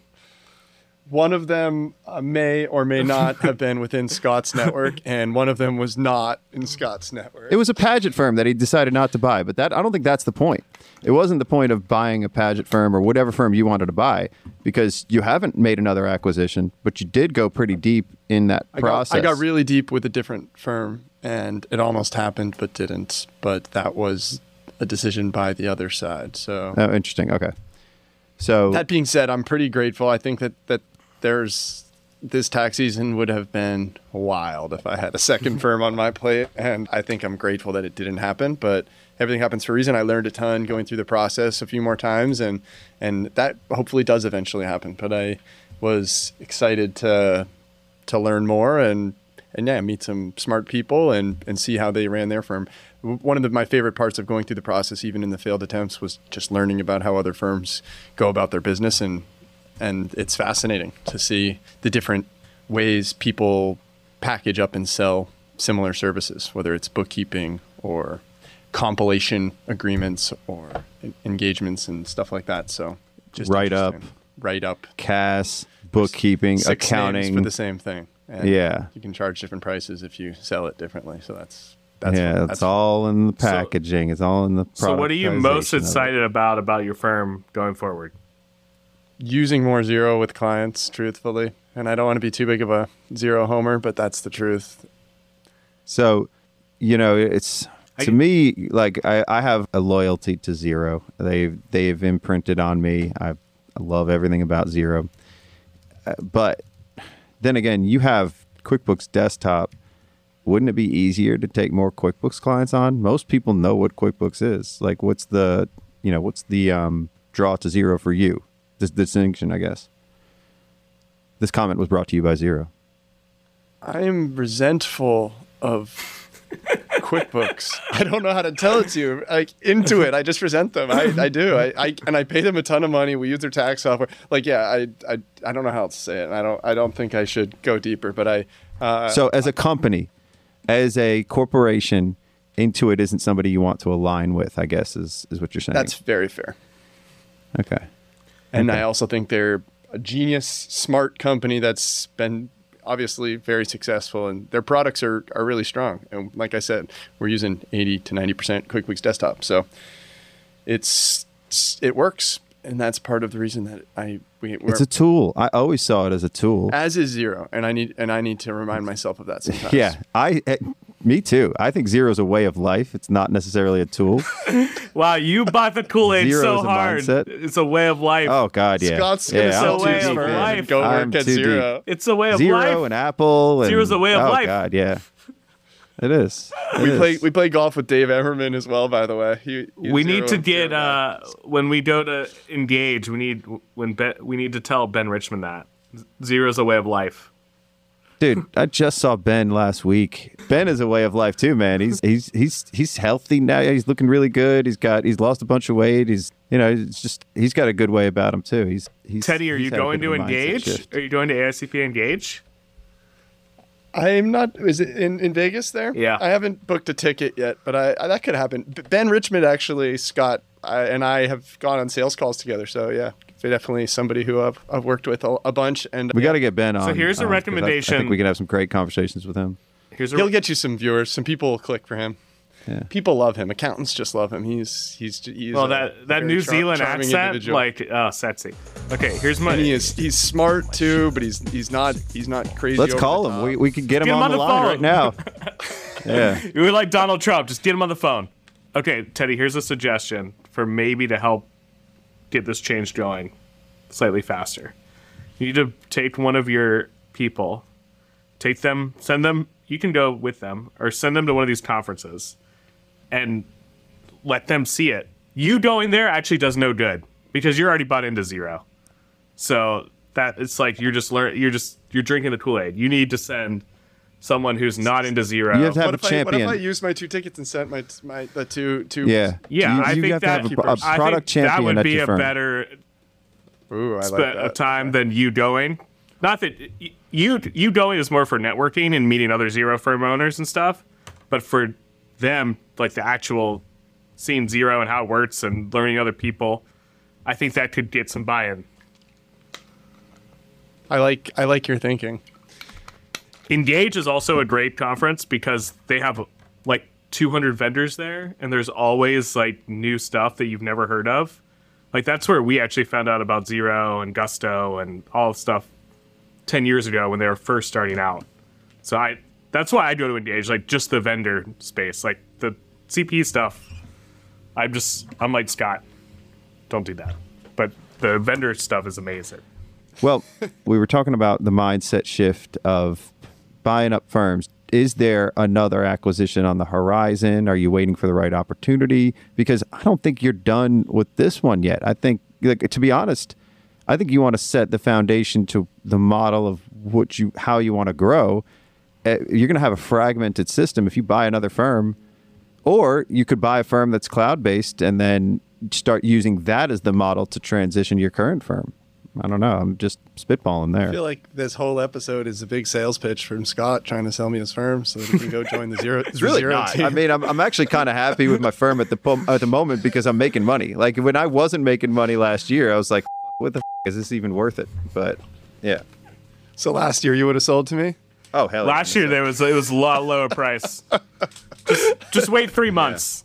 One of them uh, may or may not have been within Scott's network, and one of them was not in Scott's network. It was a pageant firm that he decided not to buy, but that I don't think that's the point. It wasn't the point of buying a pageant firm or whatever firm you wanted to buy because you haven't made another acquisition, but you did go pretty deep in that I got, process. I got really deep with a different firm, and it almost happened, but didn't. But that was a decision by the other side. So oh, interesting. Okay. So that being said, I'm pretty grateful. I think that that there's this tax season would have been wild if I had a second firm on my plate, and I think I'm grateful that it didn't happen. But everything happens for a reason. I learned a ton going through the process a few more times, and and that hopefully does eventually happen. But I was excited to to learn more and and yeah, meet some smart people and and see how they ran their firm. One of the, my favorite parts of going through the process, even in the failed attempts, was just learning about how other firms go about their business and and it's fascinating to see the different ways people package up and sell similar services, whether it's bookkeeping or compilation agreements or engagements and stuff like that. So just Write up. write up, CAS, bookkeeping, six names accounting. for the same thing. And Yeah. you can charge different prices if you sell it differently. So that's that's yeah, fun. it's all in the packaging. it's all in the. So what are you most productization of it. excited about about your firm going forward? Using more Xero with clients, truthfully. And I don't want to be too big of a Xero homer, but that's the truth. So, you know, it's to me like I, I have a loyalty to Xero. They've they've imprinted on me. I, I love everything about Xero. Uh, but then again, you have QuickBooks Desktop. Wouldn't it be easier to take more QuickBooks clients on? Most people know what QuickBooks is. Like, what's the you know what's the um, draw to Xero for you? This distinction, I guess. This comment was brought to you by Xero. I am resentful of QuickBooks. I don't know how to tell it to you. Like Intuit, I just resent them. I, I do. I, I and I pay them a ton of money. We use their tax software. Like yeah, I I, I don't know how else to say it. I don't I don't think I should go deeper. But I. Uh, so as a company, as a corporation, Intuit isn't somebody you want to align with. I guess is is what you're saying. that's very fair. okay. And Okay. I also think they're a genius, smart company that's been obviously very successful, and their products are, are really strong. And like I said, we're using 80 to 90% QuickBooks Desktop, so it's it works, and that's part of the reason that I we we're, It's a tool. I always saw it as a tool. as is Xero, and I need and I need to remind myself of that sometimes. Yeah, I. Me too. I think Xero is a way of life. It's not necessarily a tool. Wow, you bought the Kool Aid Xero so is a hard. mindset. It's a way of life. Oh God, yeah. Scott's gonna yeah, sell I'm a way of life. and go I'm at too deep. Xero. It's a way of Xero life. and Apple. And, Xero's a way of oh, life. Oh God, yeah. It is. It We is. play we play golf with Dave Emmerman as well. By the way, he, he's we need to get uh when we go to engage. We need when ben, we need to tell Ben Richmond that Xero's a way of life. Dude, I just saw Ben last week. Ben is a way of life too, man. He's he's he's he's healthy now. He's looking really good. He's got he's lost a bunch of weight. He's you know, it's just he's got a good way about him too. He's he's Teddy, are he's you going to of a mindset engage? shift. Are you going to ASCP engage? I'm not. Is it in, in Vegas there? Yeah. I haven't booked a ticket yet, but I, I that could happen. Ben Richmond actually, Scott I, and I have gone on sales calls together. So yeah, definitely somebody who I've, I've worked with a, a bunch, and We got to get Ben on. So here's a recommendation. I- I, think we can have some great conversations with him. Here's a he'll get you some viewers. Some people will click for him. Yeah. People love him. Accountants just love him. He's he's he's well that that New char- Zealand accent, individual. like uh, sexy. Okay, here's my. And he is he's smart too, but he's he's not he's not crazy. Let's call him. top. We, we can get him Get him on, on the, the line phone. right now. yeah. we're like Donald Trump. Just get him on the phone. Okay, Teddy. Here's a suggestion for maybe to help get this change going slightly faster. You need to take one of your people, take them, send them. You can go with them or send them to one of these conferences, and let them see it. You going there actually does no good because you're already bought into Xero. So that it's like you're just learn. You're just you're drinking the Kool Aid. You need to send someone who's not into Xero. You have to have What a if, I, what if. I use my two tickets and sent my my the two two? Yeah. Yeah, You- I you think have to that have a, a I product think that champion would at be a firm. better Ooh, I like spent that. of time than you going. Not that you you going is more for networking and meeting other Xero firm owners and stuff, but for them, like the actual seeing Xero and how it works and learning other people, I think that could get some buy-in. I like I like your thinking. Engage is also a great conference because they have like 200 vendors there, and there's always like new stuff that you've never heard of. Like that's where we actually found out about Xero and Gusto and all stuff 10 years ago when they were first starting out. So I that's why I go to Engage, like just the vendor space, like the CP stuff. I'm just I'm like Scott, don't do that. But the vendor stuff is amazing. Well, we were talking about the mindset shift of buying up firms. is there another acquisition on the horizon? Are you waiting for the right opportunity? Because I don't think you're done with this one yet. I think, like, to be honest, I think you want to set the foundation to the model of what you how you want to grow. Uh, You're going to have a fragmented system if you buy another firm, or you could buy a firm that's cloud based and then start using that as the model to transition your current firm. I don't know. I'm just spitballing there. I feel like this whole episode is a big sales pitch from Scott trying to sell me his firm so that he can go join the Xero. It's really Xero not. Team. I mean, I'm, I'm actually kind of happy with my firm at the po- at the moment because I'm making money. Like when I wasn't making money last year, I was like, "What the f- is this even worth it?" But yeah. so last year you would have sold to me. Oh hell. Last year there was it was a lot lower price. just just wait three months.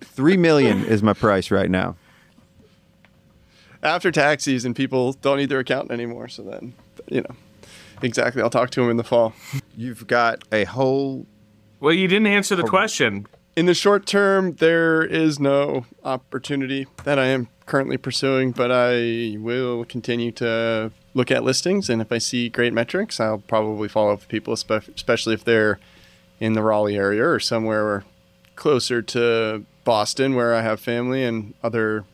three million is my price right now. After tax season, people don't need their accountant anymore. So then, you know, exactly. I'll talk to him in the fall. You've got a whole. Well, you didn't answer the oh. question. In the short term, there is no opportunity that I am currently pursuing, but I will continue to look at listings. And if I see great metrics, I'll probably follow up with people, especially if they're in the Raleigh area or somewhere closer to Boston, where I have family and other.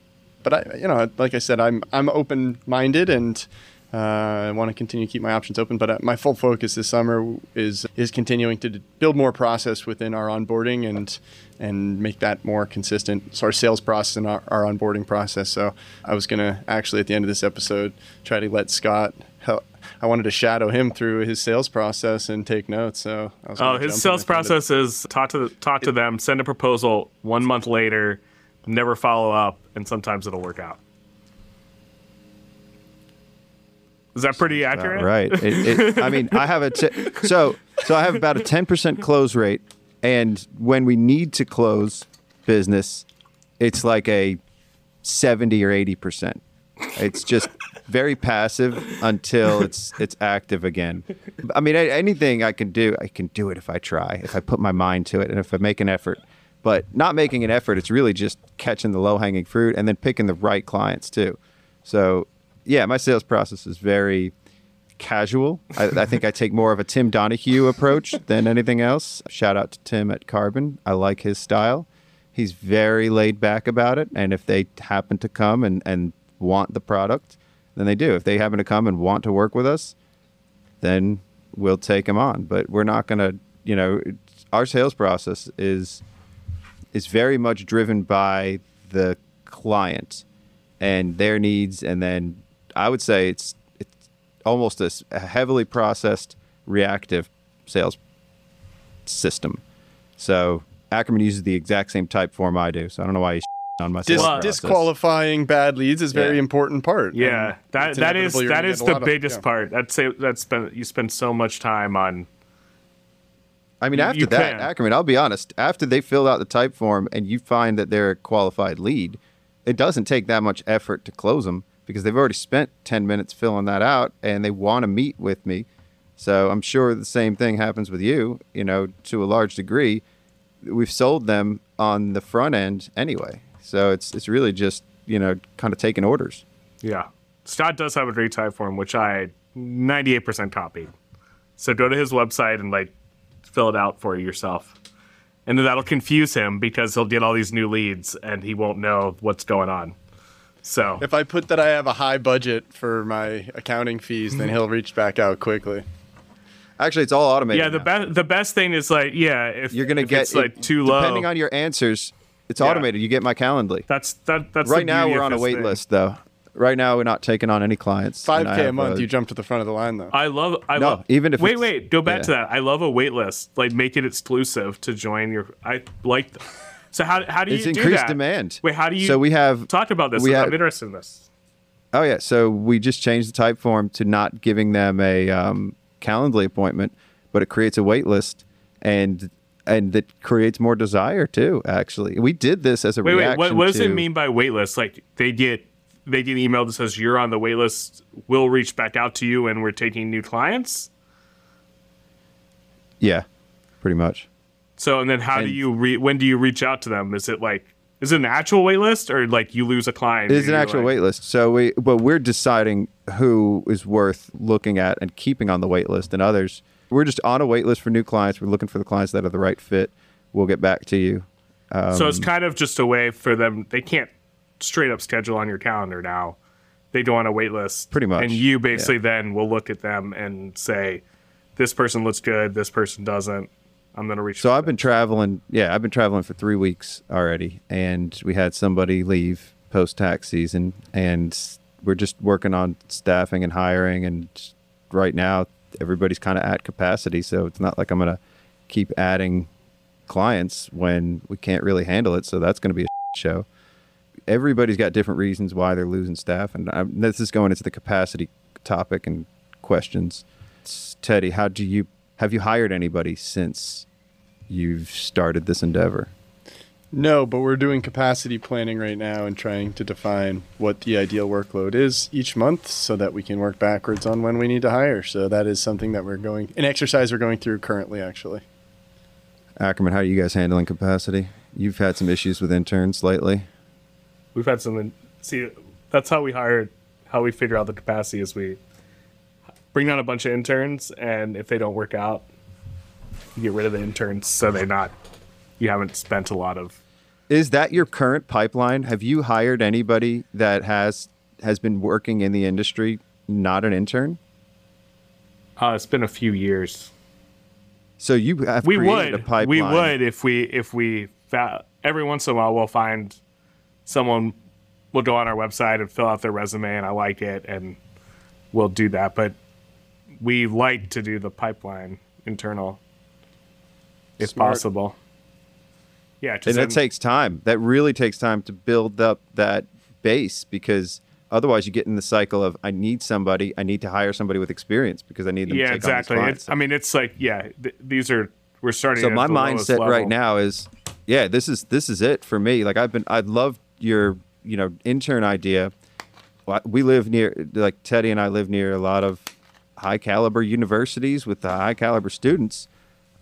But I, you know, like I said, I'm I'm open minded and. Uh, I want to continue to keep my options open, but uh, my full focus this summer is is continuing to build more process within our onboarding and and make that more consistent. So our sales process and our, our onboarding process. So I was gonna actually at the end of this episode try to let Scott help. I wanted to shadow him through his sales process and take notes. So I was Oh, his sales process is talk to the, talk to them, send a proposal one month later, never follow up, and sometimes it'll work out. Is that pretty accurate? Right. It, it, I mean, I have a t- so so I have about a ten percent close rate, and when we need to close business, it's like a seventy or eighty percent. It's just very passive until it's it's active again. I mean, anything I can do, I can do it if I try, if I put my mind to it, and if I make an effort. But not making an effort, it's really just catching the low hanging fruit and then picking the right clients too. So, yeah, my sales process is very casual. I, I think I take more of a Tim Donahue approach than anything else. Shout out to Tim at Carbon. I like his style. He's very laid back about it. And if they happen to come and, and want the product, then they do. If they happen to come and want to work with us, then we'll take them on. But we're not going to, you know, our sales process is is very much driven by the client and their needs and then I would say it's it's almost a heavily processed reactive sales system. So Ackerman uses the exact same type form I do. So I don't know why he's on my Dis- disqualifying bad leads is a very Yeah. important part. Yeah, And that it's that is inevitable you're that gonna is get a the lot of- biggest yeah. part. That's say that's spend you spend so much time on. I mean, You- after you that, can. Ackerman, I'll be honest, after they filled out the type form and you find that they're a qualified lead, it doesn't take that much effort to close them because they've already spent 10 minutes filling that out and they want to meet with me. So I'm sure the same thing happens with you, you know, to a large degree. We've sold them on the front end anyway. So it's it's really just, you know, kind of taking orders. Yeah, Scott does have a great type form, which I 98% copied. So go to his website and like fill it out for yourself. And then that'll confuse him because he'll get all these new leads and he won't know what's going on. So If I put that I have a high budget for my accounting fees, then mhm. he'll reach back out quickly. Actually, it's all automated. yeah, the best the best thing is like yeah, if you're gonna if get it's like it- too low. Depending on your answers, it's Yeah. automated. You get my Calendly. that's that that's right now we're on a wait thing. list though. Right now we're not taking on any clients. Five and I k a have, month, uh, you jump to the front of the line though. I love. I No, love. even if wait, wait, go back yeah. to that. I love a wait list. Like make it exclusive to join your. I like. th- So how how do you It's do increased that? demand. Wait, how do you? So we have talk about this. we I'm have- interested in this. Oh yeah, so we just changed the type form to not giving them a um, Calendly appointment, but it creates a wait list, and and that creates more desire too. Actually, we did this as a Wait, wait. What, what does it mean by wait list? Like they get they get an email that says you're on the wait list. We'll reach back out to you, and we're taking new clients. Yeah, pretty much. So and then how do you re- when do you reach out to them? Is it like is it an actual wait list or like you lose a client? It is an actual like- wait list. So we, but we're deciding who is worth looking at and keeping on the wait list, and others We're just on a wait list for new clients. We're looking for the clients that are the right fit. We'll get back to you. so Um, it's kind of just a way for them. They can't straight up schedule on your calendar now. They go on a wait list. Pretty much, And you basically then will look at them and say, this person looks good, this person doesn't. I'm going to reach So I've been traveling. Yeah, I've been traveling for three weeks already, and we had somebody leave post tax season, and we're just working on staffing and hiring. And right now, everybody's kind of at capacity, so it's not like I'm gonna keep adding clients when we can't really handle it. So that's going to be a show. Everybody's got different reasons why they're losing staff, and I'm, this is going into the capacity topic and questions. Teddy, how do you have you hired anybody since you've started this endeavor? No, but we're doing capacity planning right now and trying to define what the ideal workload is each month so that we can work backwards on when we need to hire. So that is something that we're going, an exercise we're going through currently, actually. Ackerman, how are you guys handling capacity? You've had some issues with interns lately. We've had some. See, that's how we hired. How we figure out the capacity is we bring on a bunch of interns, and if they don't work out, you get rid of the interns so they're not. You haven't spent a lot of. Is that your current pipeline? Have you hired anybody that has has been working in the industry, not an intern? Uh, it's been a few years. So you have we created would a pipeline. we would if we if we fa- every once in a while we'll find someone will go on our website and fill out their resume and I like it and we'll do that but we like to do the pipeline internal if Smart. possible yeah and that takes time. That really takes time to build up that base because otherwise you get in the cycle of I need somebody, I need to hire somebody with experience because I need them yeah exactly on these clients. it's, I mean it's like yeah th- these are we're starting so my mindset right now is yeah this is this is it for me like i've been i love your you know intern idea we live near like teddy and i live near a lot of high caliber universities with the high caliber students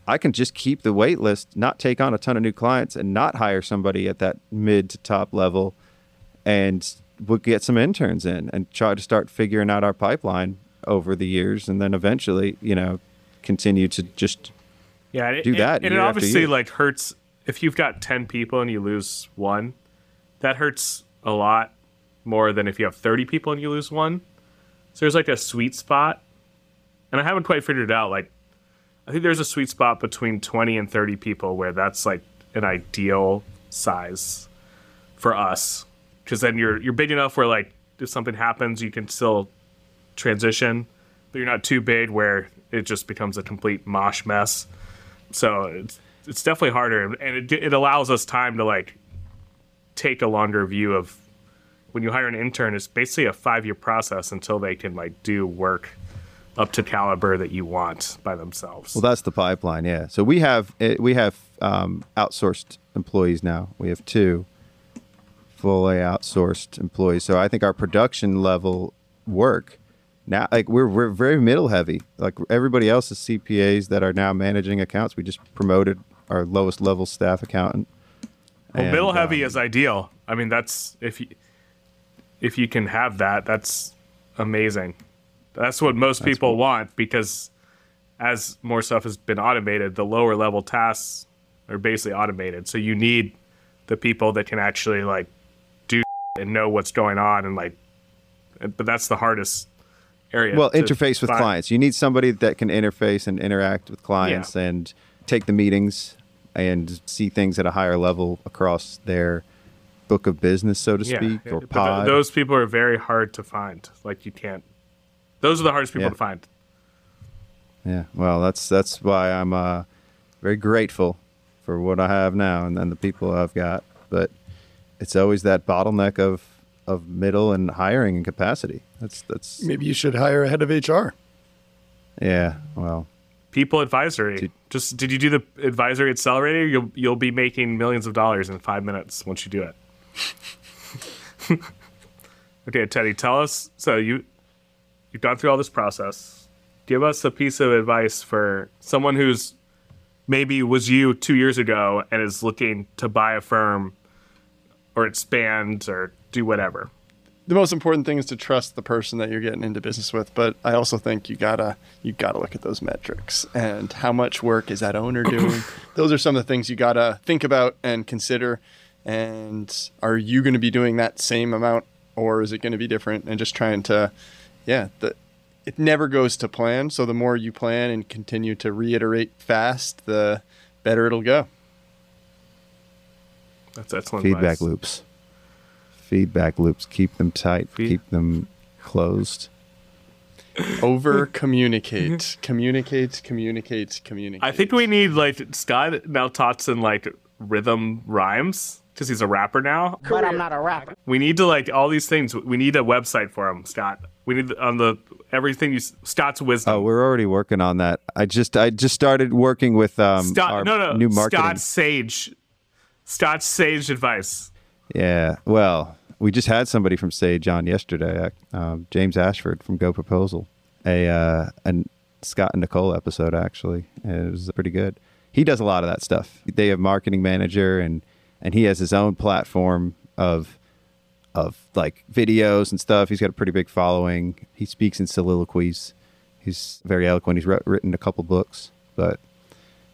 i can just keep the wait list not take on a ton of new clients and not hire somebody at that mid to top level and we'll get some interns in and try to start figuring out our pipeline over the years and then eventually you know continue to just Yeah, it, do it- that and it obviously like hurts if you've got ten people and you lose one. That hurts a lot more than if you have thirty people and you lose one. So there's like a sweet spot, and I haven't quite figured it out. Like, I think there's a sweet spot between twenty and thirty people where that's like an ideal size for us, because then you're you're big enough where like if something happens, you can still transition, but you're not too big where it just becomes a complete mosh mess. So it's it's definitely harder, and it it allows us time to like take a longer view of when you hire an intern. It's basically a five year process until they can like do work up to caliber that you want by themselves. Well, that's the pipeline, yeah. So we have eh, we have um, outsourced employees now. We have two fully outsourced employees. So I think our production level work now, like we're we're very middle heavy. Like everybody else is CPAs that are now managing accounts. We just promoted our lowest level staff accountant. Well, And, middle um, heavy is ideal. I mean, that's if you if you can have that, that's amazing. That's what most people want because as more stuff has been automated, the lower level tasks are basically automated. So you need the people that can actually like do and know what's going on and like. But that's the hardest area. well interface with find. clients you need somebody that can interface and interact with clients and take the meetings and see things at a higher level across their book of business so to speak or but th- pod those people are very hard to find. Like you can't. Those are the hardest people Yeah. to find. yeah well that's that's why i'm uh, very grateful for what i have now and, and the people i've got but it's always that bottleneck of of middle and hiring and capacity that's that's Maybe you should hire a head of HR. yeah well People advisory. Just did you do the advisory accelerator? You'll you'll be making millions of dollars in five minutes once you do it. okay, Teddy, tell us. So you you've gone through all this process. Give us a piece of advice for someone who's maybe was you two years ago and is looking to buy a firm or expand or do whatever. The most important thing is to trust the person that you're getting into business with. But I also think you gotta you gotta look at those metrics and how much work is that owner doing. those are some of the things you gotta think about and consider. And are you going to be doing that same amount, or is it going to be different? And just trying to, yeah, the, it never goes to plan. So the more you plan and continue to reiterate fast, the better it'll go. That's excellent. Feedback advice. loops. Feedback loops. Keep them tight. Feed- Keep them closed. Over communicate, communicate, communicate, communicate. I think we need like Scott now talks in like rhythm rhymes because he's a rapper now. But I'm not a rapper. We need to like all these things. We need a website for him, Scott. We need on the everything you Scott's wisdom. Oh, we're already working on that. I just I just started working with um Scott, our no, no, new marketing. Scott's sage, Scott's sage advice. Yeah. Well, we just had somebody from Sage on yesterday. uh, Um, James Ashford from Go Proposal, a uh, an Scott and Nicole episode actually. And it was pretty good. He does a lot of that stuff. They have marketing manager and and he has his own platform of of like videos and stuff. He's got a pretty big following. He speaks in soliloquies. He's very eloquent. He's writ- written a couple books. But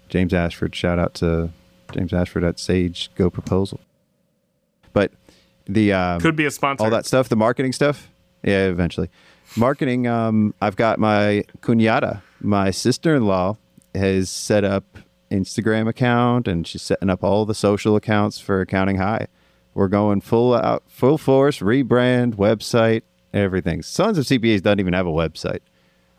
James Ashford, shout out to James Ashford at Sage Go Proposal. The um, Could be a sponsor. all that stuff, the marketing stuff. Yeah, eventually. Marketing. Um, I've got my cuñada, my sister-in-law, has set up Instagram account, and she's setting up all the social accounts for Accounting High. We're going full out, full force, rebrand, website, everything. Sons of CPAs doesn't even have a website.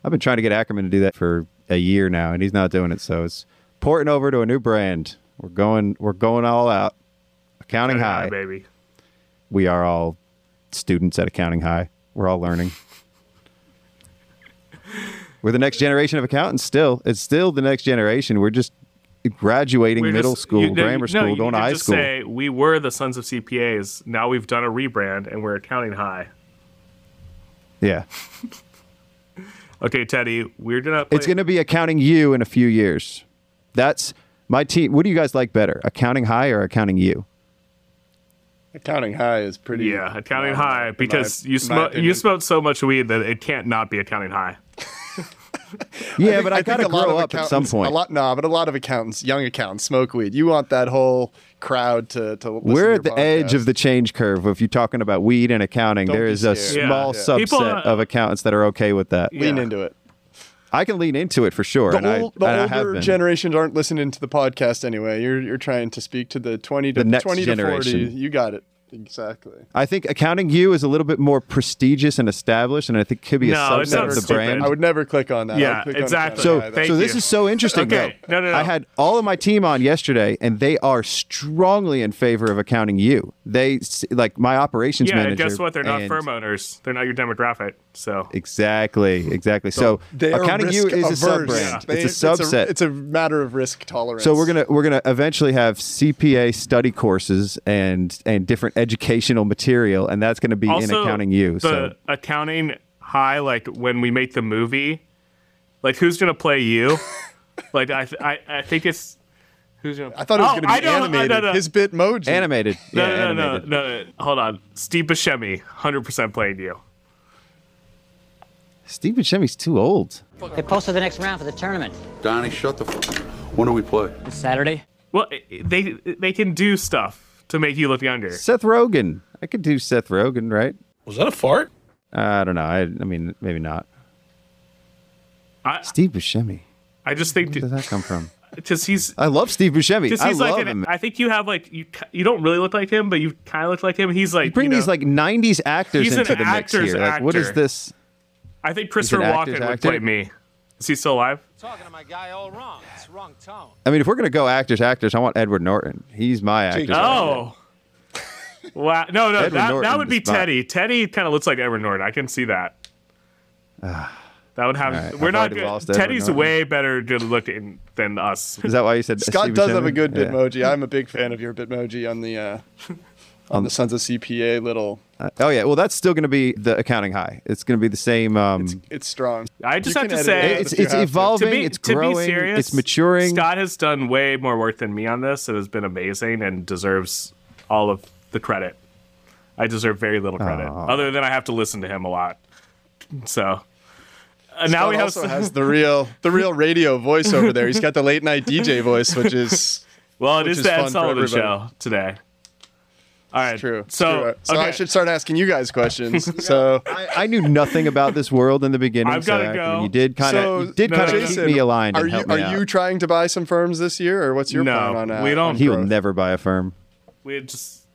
I've been trying to get Ackerman to do that for a year now, and he's not doing it. So it's porting over to a new brand. We're going, we're going all out. Accounting Yeah, High baby. We are all students at accounting high. We're all learning. We're the next generation of accountants still. It's still the next generation. We're just graduating We're middle just- school you- grammar no, school you going to could high just school. Say we were the sons of CPAs. Now we've done a rebrand and we're accounting high. yeah. Okay, Teddy, we're gonna. Play, it's going to be accounting you in a few years. That's my team what do you guys like better accounting high or accounting you Accounting high is pretty. yeah, accounting phenomenal, high because my- you in smoke you smoked so much weed that it can't not be accounting high. yeah think- but i, think got to a lot grow up at some point A lot, nah, but a lot of accountants, young accountants, smoke weed. You want that whole crowd to to. Listen we're to at the your edge of the change curve if you're talking about weed and accounting Don't there be a small Yeah. subset People, uh, of accountants that are okay with that Lean Yeah. into it. I can lean into it for sure The, and I- the and I have older generations aren't listening to the podcast anyway. You're you're trying to speak to the twenty to The next twenty to forty. You got it exactly. I think accounting you is a little bit more prestigious and established, and I think could be a No, it subset of sounds the stupid. brand. I would never click on that. Yeah, click on exactly. so, accounting high. Thank so this you. is so interesting. Okay, though. no, no, no. I had all of my team on yesterday, and they are strongly in favor of accounting you. They s- like my operations Yeah, manager. and guess what? They're not and- firm owners. They're not your demographic. So Exactly, exactly. So, They are accounting you risk is a averse. sub brand. They- It's a subset. It's a, matter of risk tolerance. So we're gonna we're gonna eventually have CPA study courses and and different educational material, and that's gonna be also in accounting you. the So accounting high, like when we make the movie, like who's gonna play you? like I, th- I, I think it's who's gonna. I thought it was Oh, going to I be know- animated. no, no. His Bitmoji. animated, No, yeah, no, no, no, animated. no, no. Hold on, Steve Buscemi, hundred percent playing you. Steve Buscemi's too old. They posted the next round for the tournament. Donnie, shut the fuck. When do we play? This Saturday. Well, they they can do stuff to make you look younger. Seth Rogen. I could do Seth Rogen, right? Was that a fart? Uh, I don't know. I, I mean, maybe not. I, Steve Buscemi. I just think Where does that come from? because he's I love Steve Buscemi. because I love like him. I think you have like you you don't really look like him, but you kind of look like him. He's like you bring you know, these like '90s actors He's an into the mix actor's here. Like, what is this? I think Christopher an Walken actor's would actor? play me. Is he still alive? Talking to my guy all wrong. It's wrong tone. I mean, if we're gonna go actors, actors, I want Edward Norton. He's my actor. Oh. Wow. No, no, Edward that, that would be is fine. Teddy. Teddy kind of looks like Edward Norton. I can see that. that would have. All right, we're I've not good. Teddy's way better good looking than us. Is that why you said Scott Steve does have a good Yeah. Bitmoji. I'm a big fan of your Bitmoji on the uh, on the Sons of CPA little. Uh, oh yeah, well that's still going to be the accounting high. It's going to be the same. Um, It's strong. I just You have to edit it say, it's if it's have to. evolving. to be, it's to growing. be serious, it's maturing. Scott has done way more work than me on this. It has been amazing and deserves all of the credit. I deserve very little credit, Aw. other than I have to listen to him a lot. So uh, now Scott we have also has the real the real radio voice over there. He's got the late night DJ voice, which is well, it which is the fun Ed for Sullivan everybody. show today. All right, True. So, True. so I should start asking you guys questions. So I, I knew nothing about this world in the beginning. I've so gotta actually go. You did kind of So, you did no, kind of no, keep me aligned are and you help me are out. you trying to buy some firms this year, or what's your No, plan on that? we don't- he will never buy a firm. we just.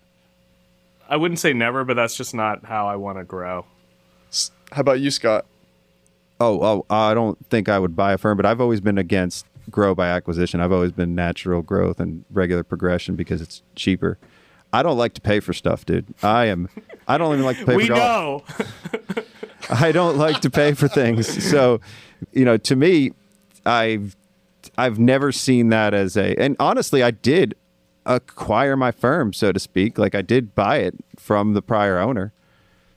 I wouldn't say never, but that's just not how I want to grow. How about you, Scott? Oh, oh, I don't think I would buy a firm, but I've always been against grow by acquisition. I've always been natural growth and regular progression because it's cheaper. I don't like to pay for stuff, dude. I am. I don't even like to pay we for golf. know. I don't like to pay for things. So, you know, to me, I've I've never seen that as a and honestly, I did acquire my firm, so to speak. Like I did buy it from the prior owner.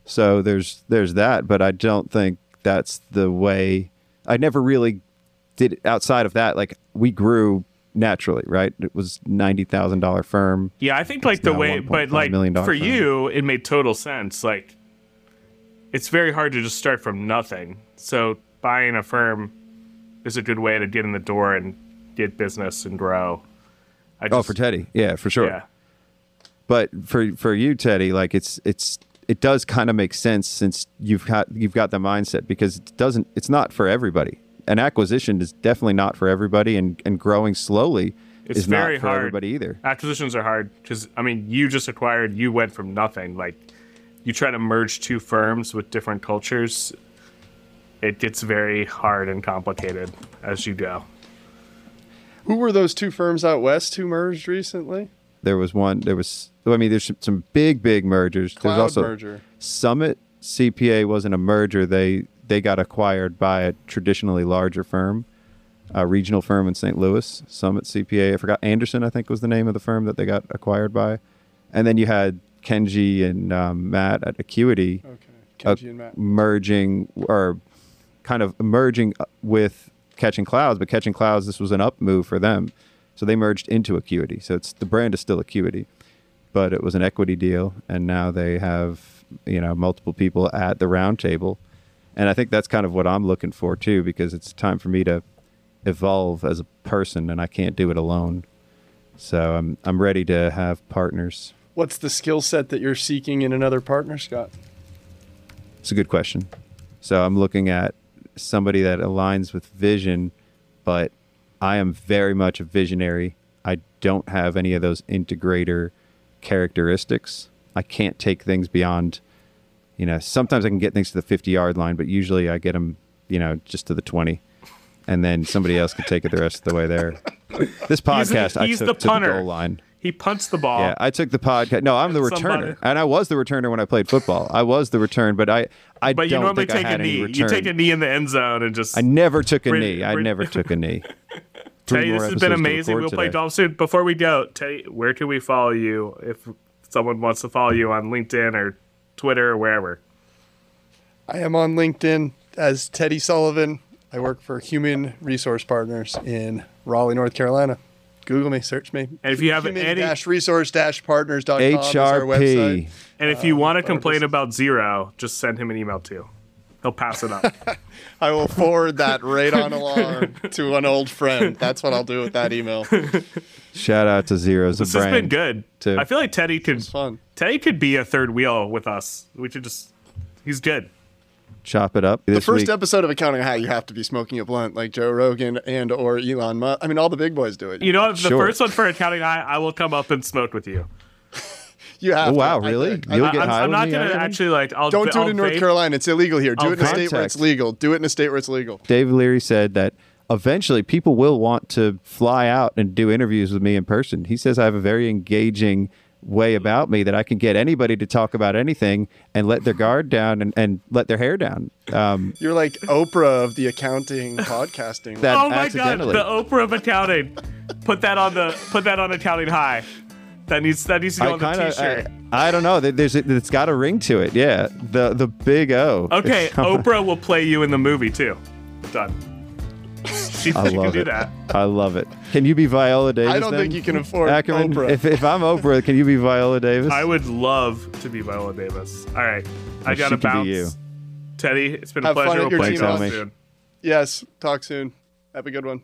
So there's there's that, but I don't think that's the way I never really did outside of that. Like we grew naturally, right? It was ninety thousand dollar firm. Yeah, I think like the way, but like for firm. you, it made total sense. Like, it's very hard to just start from nothing. So buying a firm is a good way to get in the door and get business and grow. I oh, for Teddy, yeah, for sure. Yeah. but for for you teddy like it's it's it does kind of make sense since you've got you've got the mindset because it doesn't it's not for everybody an acquisition is definitely not for everybody and and growing slowly It's is very not for hard. everybody either Acquisitions are hard because I mean, you just acquired, you went from nothing. Like, you try to merge two firms with different cultures. It gets very hard and complicated as you go. Who were those two firms out west who merged recently? there was one there was i mean there's some, some big big mergers Cloud there's also merger. summit cpa wasn't a merger they they got acquired by a traditionally larger firm a regional firm in st louis summit cpa i forgot anderson i think was the name of the firm that they got acquired by and then you had kenji and um, matt at acuity Okay, Kenji and Matt. merging or kind of merging with Catching Clouds, but Catching Clouds, this was an up move for them. So they merged into Acuity. So it's the brand is still Acuity, but it was an equity deal, and now they have you know multiple people at the round table, and I think that's kind of what I'm looking for too, because it's time for me to evolve as a person, and I can't do it alone. So I'm I'm ready to have partners. What's the skill set that you're seeking in another partner, Scott? It's a good question. So I'm looking at somebody that aligns with vision, but I am very much a visionary. I don't have any of those integrator characteristics. I can't take things beyond, you know, sometimes I can get things to the 50 yard line, but usually I get them, you know, just to the 20. And then somebody else can take it the rest of the way there. This podcast, I he's took the to the punter. goal line. He punts the ball. Yeah, I took the podcast. No, I'm the And somebody- returner, and I was the returner when I played football. I was the return, but I, I but you don't normally think take I a knee. You take a knee in the end zone and just. I never took a Bring- knee. I bring- never took a knee. Teddy, this has been amazing. We'll play today. golf soon. Before we go, Teddy, where can we follow you if someone wants to follow you on LinkedIn or Twitter or wherever? I am on LinkedIn as Teddy Sullivan. I work for Human Resource Partners in Raleigh, North Carolina. Google me, search me. And if you have any- human-resource-partners.com is our website. HRP. And if you uh, want to complain about Xero, just send him an email too. He'll pass it up. I will forward that right on along to an old friend. That's what I'll do with that email. Shout out to Xero's a this has been good. too. I feel like Teddy could. Fun. Teddy could be a third wheel with us. We should just. He's good. Chop it up. The This first week, episode of Accounting High, you have to be smoking a blunt like Joe Rogan and or Elon Musk. I mean, all the big boys do it. You know, the Sure. first one for accounting high, I will come up and smoke with you. You have Oh, to, wow, I really? think. You'll I, get I'm, high I'm not gonna actually like. I'll Don't do I'll it in North vape. Carolina. It's illegal here. Do I'll it in a state where it's legal. Do it in a state where it's legal. Dave Leary said that eventually people will want to fly out and do interviews with me in person. He says I have a very engaging way about me that I can get anybody to talk about anything and let their guard down and, and let their hair down. Um, You're like Oprah of the accounting podcasting. that Oh my god, the Oprah of accounting. Put that on the put that on accounting high. That needs that needs to go I on the kind of, t-shirt. I, I don't know. There- There's, it's got a ring to it. Yeah, the the big O. okay, Oprah will play you in the movie too. Done. She, she I can love do it. that. I love it. Can you be Viola Davis? I don't then? think you can afford Ackerman. Oprah. If, if I'm Oprah, can you be Viola Davis? I would love to be Viola Davis. All right, I Well, gotta she can bounce. be you. Teddy, it's been a Have fun pleasure. at We'll your play team soon. Yes. Talk soon. Have a good one.